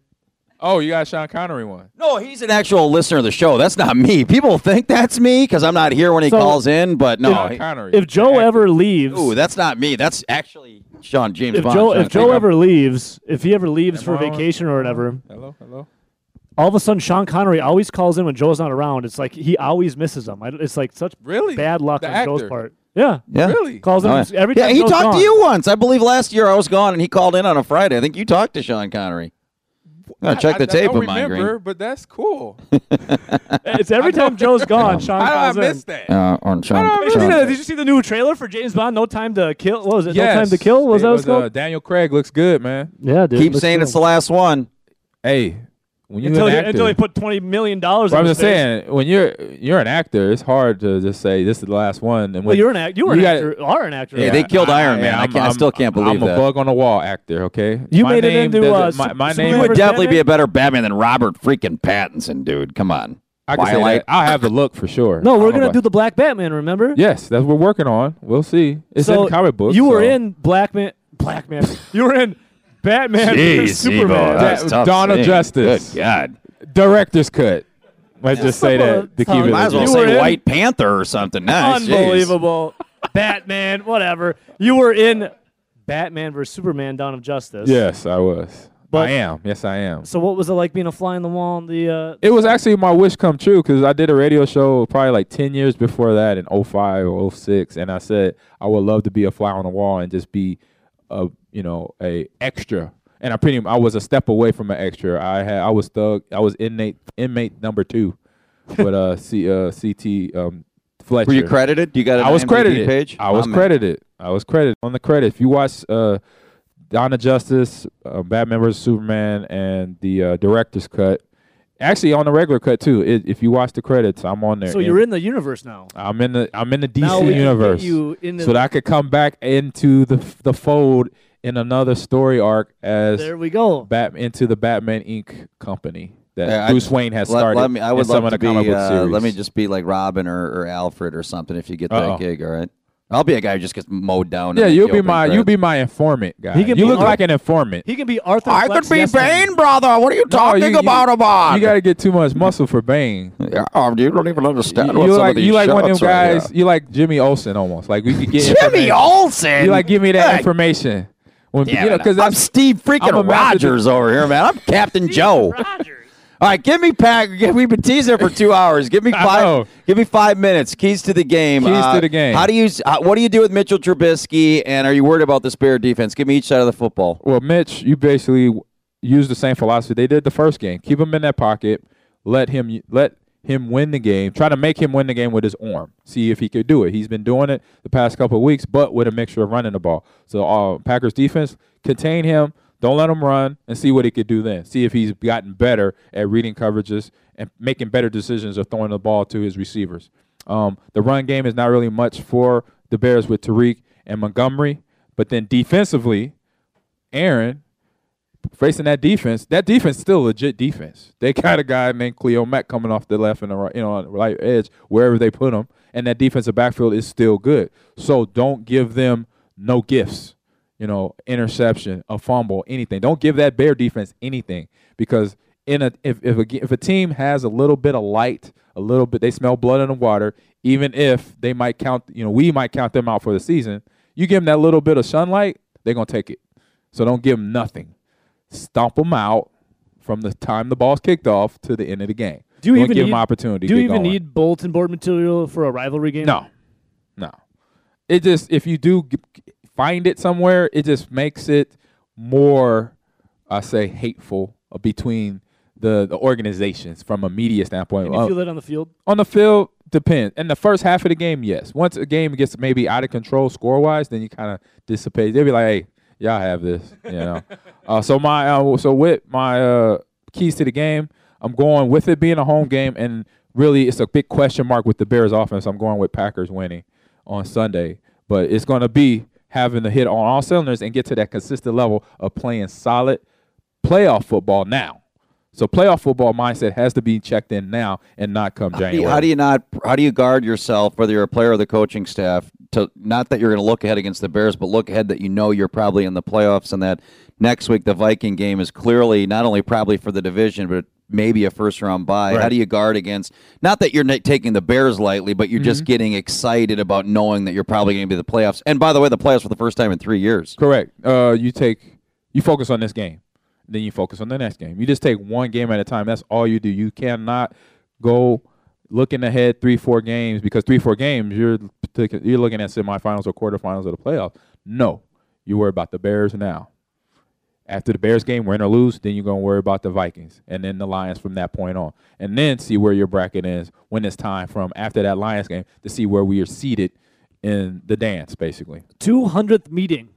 S6: Oh, you got Sean Connery one.
S1: No, he's an actual listener of the show. That's not me. People think that's me because I'm not here when he
S2: So,
S1: calls in, but no.
S6: Sean
S1: he-
S6: Connery.
S2: If Joe ever leaves,
S1: Ooh, that's not me. That's actually Sean James
S2: if
S1: Bond.
S2: Joe
S1: Sean
S2: if Joe
S1: Connery.
S2: ever leaves, if he ever leaves
S6: Am
S2: for
S6: I on?
S2: vacation or whatever,
S6: Hello, hello.
S2: all of a sudden Sean Connery always calls in when Joe's not around. It's like he always misses him. I, it's like such
S6: Really?
S2: bad luck
S6: The
S2: on Joe's part. Yeah,
S1: Yeah.
S6: Really?
S2: calls in
S1: Oh, yeah.
S2: every
S1: yeah, he
S2: Joe's
S1: talked
S2: gone.
S1: to you once. I believe last year I was gone and he called in on a Friday. I think you talked to Sean Connery. I'm check
S6: I,
S1: the
S6: I,
S1: tape
S6: I don't
S1: of mine,
S6: remember,
S1: Green.
S6: but that's cool.
S2: It's every time Joe's gone, Sean
S6: How
S2: calls
S6: did I
S2: in.
S6: that?
S1: Uh, on Sean,
S6: I don't
S2: Did you, see
S1: Sean-
S2: the, did you see the new trailer for James Bond? No Time to Kill. What was it?
S6: yes.
S2: No Time to Kill. Was
S6: It
S2: that what it's called?
S6: uh, Daniel Craig looks good, man.
S2: yeah, dude.
S1: Keep saying
S2: good.
S1: it's the last one.
S6: Hey, when you're
S2: until
S6: an
S2: he,
S6: actor,
S2: until he put twenty million dollars.
S6: Well,
S2: in
S6: I'm just
S2: face.
S6: saying, when you're you're an actor, it's hard to just say this is the last one. And
S2: Well, you're an actor. You were
S6: you
S2: an
S6: gotta-
S2: actor. Are an actor.
S1: Yeah, they killed Iron Man. I can't- I still can't believe
S6: I'm
S1: that.
S6: a bug on the wall actor. Okay,
S2: You
S6: my
S2: made it
S6: name
S2: into,
S6: doesn't-
S2: uh,
S6: my, my
S2: Su-
S6: name.
S1: Would
S2: versus
S1: definitely be a better Batman than Robert freaking Pattinson, dude. Come on.
S6: I can say
S1: Twilight.
S6: that. I have the look for sure.
S2: No, we're gonna do the Black Batman. Remember?
S6: Yes, that's what we're working on. We'll see. It's
S2: so
S6: in comic books.
S2: You were
S6: so.
S2: in Black Man. Black Man. you were in Batman
S1: Jeez,
S2: Superman.
S1: That's
S6: Da-
S1: tough
S6: Dawn of
S1: saying.
S6: Justice.
S1: Good God.
S6: director's cut. Let's just say that to keep it.
S2: You
S1: Might as well
S6: legit.
S2: were
S1: say
S2: in-
S1: White Panther or something. Nice. jeez.
S2: Unbelievable. Batman. Whatever. You were in Batman versus Superman: Dawn of Justice.
S6: Yes, I was.
S2: But-
S6: I am. Yes, I am.
S2: So what was it like being a fly on the wall? in the uh,
S6: It was actually my wish come true because I did a radio show probably like 10 years before that in 05 or 06. And I said, I would love to be a fly on the wall and just be a, you know, a extra. And I pretty, I was a step away from an extra. I had, I was thug, I was inmate, inmate number two with uh, C, uh, CT um, Fletcher.
S1: Were you credited? You got an
S6: I was
S1: IMDb
S6: credited.
S1: page?
S6: I was
S1: My man.
S6: credited. I was credited on the credit. If you watch uh, Dawn of Justice, uh, Batman vs Superman, and the uh, director's cut, actually on the regular cut too. It, if you watch the credits, I'm on there.
S2: so you're in the universe now.
S6: I'm in the. I'm in the DC
S2: Now we can
S6: universe,
S2: you in the-
S6: so that I could come back into the the fold in another story arc as
S2: There we go.
S6: Bat into the Batman Inc. company that
S1: Yeah, I-
S6: Bruce Wayne has
S1: Let,
S6: started.
S1: let me, I
S6: in
S1: would
S6: some
S1: love
S6: of
S1: to
S6: the comic
S1: be.
S6: book
S1: Uh,
S6: series.
S1: let me just be like Robin or, or Alfred or something. If you get
S6: Uh-oh.
S1: that gig, all right. I'll be a guy who just gets mowed down.
S6: Yeah, you'll be
S1: opening
S6: my you'll be my informant guy.
S2: He can
S6: you look
S2: our-
S6: like an informant.
S2: He can be Arthur.
S1: I
S2: Fleck's
S1: could be. Bane, brother. What are you
S6: No,
S1: talking
S6: you- you-
S1: about,
S6: You got to get too much muscle for Bane.
S1: Yeah, oh, you don't even understand
S6: You,
S1: what
S6: you
S1: some
S6: like
S1: of these
S6: you like one of them
S1: shots are,
S6: guys.
S1: yeah.
S6: You like Jimmy Olsen almost. Like we could get
S1: Jimmy
S6: information.
S1: Olsen.
S6: You like give me that
S1: Hey,
S6: information. When
S1: Damn
S6: you know because
S1: I'm
S6: that's
S1: Steve
S6: I'm a
S1: freaking
S6: master-
S1: Rogers over here, man. I'm Captain Joe.
S2: Rogers.
S1: All right, give me Pack. give- We've been teasing for two hours. Give me five. Give me five minutes. Keys to the game.
S6: Keys
S1: Uh,
S6: to the game.
S1: How do you? Uh, what do you do with Mitchell Trubisky? And are you worried about the Spirit defense? Give me each side of the football.
S6: well, Mitch, you basically use the same philosophy they did the first game. Keep him in that pocket. Let him let him win the game. Try to make him win the game with his arm. See if he could do it. He's been doing it the past couple of weeks, but with a mixture of running the ball. So uh, Packers defense contain him. Don't let him run and see what he could do then. See if he's gotten better at reading coverages and making better decisions of throwing the ball to his receivers. Um, the run game is not really much for the Bears with Tariq and Montgomery, but then defensively, Aaron facing that defense, that defense still legit defense. They got a guy named Khalil Mack coming off the left and the right, you know, right edge, wherever they put him, and that defensive backfield is still good. So don't give them no gifts. You know, interception, a fumble, anything. Don't give that Bear defense anything because in a if if a, if a team has a little bit of light, a little bit they smell blood in the water, even if they might count, you know, we might count them out for the season. You give them that little bit of sunlight, they're gonna take it. So don't give them nothing stomp them out from the time the ball's kicked off to the end of the game.
S2: Do you
S6: Don't
S2: even
S6: give
S2: need,
S6: them opportunity?
S2: Do you even
S6: going.
S2: need bulletin board material for a rivalry game?
S6: No, no. It just if you do g- find it somewhere, it just makes it more, I say, hateful between the the organizations from a media standpoint.
S2: Can you
S6: Uh,
S2: feel that on the field?
S6: on the field, depends. In the first half of the game, yes. Once a game gets maybe out of control score wise, then you kind of dissipate. They'll be like, "Hey, y'all have this," you know. uh, so my uh, so with my uh, keys to the game, I'm going with it being a home game, and really it's a big question mark with the Bears offense. I'm going with Packers winning on Sunday, but it's going to be having the hit on all cylinders and get to that consistent level of playing solid playoff football now. So playoff football mindset has to be checked in now and not come
S1: How do,
S6: January.
S1: you, how do you not? How do you guard yourself, whether you're a player or the coaching staff, to not that you're going to look ahead against the Bears, but look ahead that you know you're probably in the playoffs, and that next week the Viking game is clearly not only probably for the division, but maybe a first round bye. How do you guard against? Not that you're taking the Bears lightly, but you're
S6: Mm-hmm.
S1: just getting excited about knowing that you're probably going to be the playoffs. And by the way, the playoffs for the first time in three years.
S6: Correct. Uh, you take you focus on this game, then you focus on the next game. You just take one game at a time. That's all you do. You cannot go looking ahead three, four games because three, four games you're you're looking at semifinals or quarterfinals of the playoffs. No, you worry about the Bears now. After the Bears game, win or lose, then you're gonna worry about the Vikings and then the Lions from that point on, and then see where your bracket is when it's time from after that Lions game to see where we are seated in the dance, basically.
S2: 200th meeting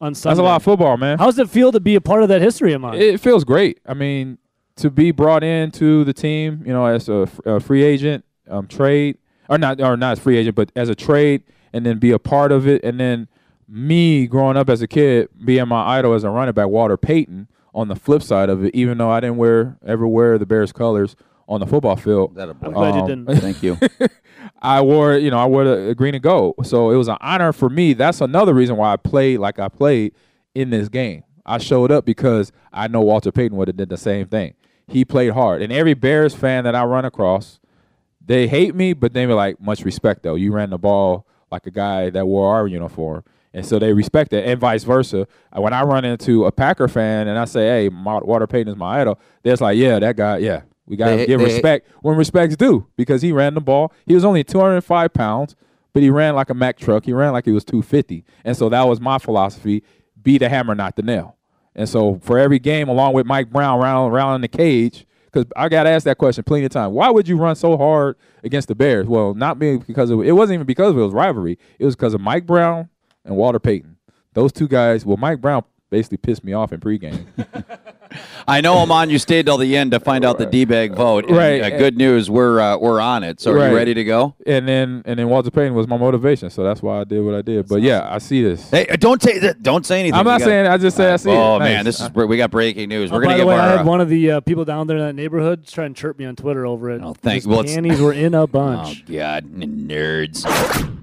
S2: on Sunday.
S6: That's a lot of football, man.
S2: How does it feel to be a part of that history of mine?
S6: It feels great. I mean, to be brought into the team, you know, as a free agent, um, trade or not, or not as free agent, but as a trade, and then be a part of it, and then me growing up as a kid, being my idol as a running back, Walter Payton. On the flip side of it, even though I didn't wear ever wear the Bears colors on the football field,
S1: That a boy.
S2: I'm glad you
S6: um,
S2: didn't.
S1: Thank you.
S6: I wore, you know, I wore the green and gold. So it was an honor for me. That's another reason why I played like I played in this game. I showed up because I know Walter Payton would have did the same thing. He played hard, and every Bears fan that I run across, they hate me, but they were like, much respect though. You ran the ball like a guy that wore our uniform, and so they respect it, and vice versa. Uh, When I run into a Packer fan and I say, "Hey, Walter Payton is my idol," they're like, "Yeah, that guy, yeah." We gotta
S1: They-
S6: give
S1: they-
S6: respect when respect's due because he ran the ball. He was only 205 pounds, but he ran like a Mack truck. He ran like he was 250, and so that was my philosophy: be the hammer, not the nail. And so for every game, along with Mike Brown round around in the cage, because I got asked that question plenty of times. Why would you run so hard against the Bears? Well, not being because of it wasn't even because of it was rivalry. It was because of Mike Brown and Walter Payton. Those two guys. Well, Mike Brown basically pissed me off in pregame.
S1: I know, Ahman, you stayed till the end to find out the D-bag vote. And,
S6: Right.
S1: uh, good news, we're uh, we're on it. So are
S6: Right.
S1: you ready to go?
S6: and then and then Walter Payton was my motivation, so that's why I did what I did. But yeah, I see this.
S1: Hey, uh, don't say that. Don't say anything.
S6: I'm not
S1: gotta-
S6: saying. I just say I see it.
S1: Oh
S6: Nice.
S1: man, this is we got breaking news. We're
S2: Oh,
S1: gonna
S2: by the way,
S1: our.
S2: I
S1: uh,
S2: had one of the uh, people down there in that neighborhood try and chirp me on Twitter over it.
S1: Oh,
S2: thanks.
S1: Well, it's-
S2: panties were in a bunch.
S1: oh
S2: bunch.
S1: God, nerds.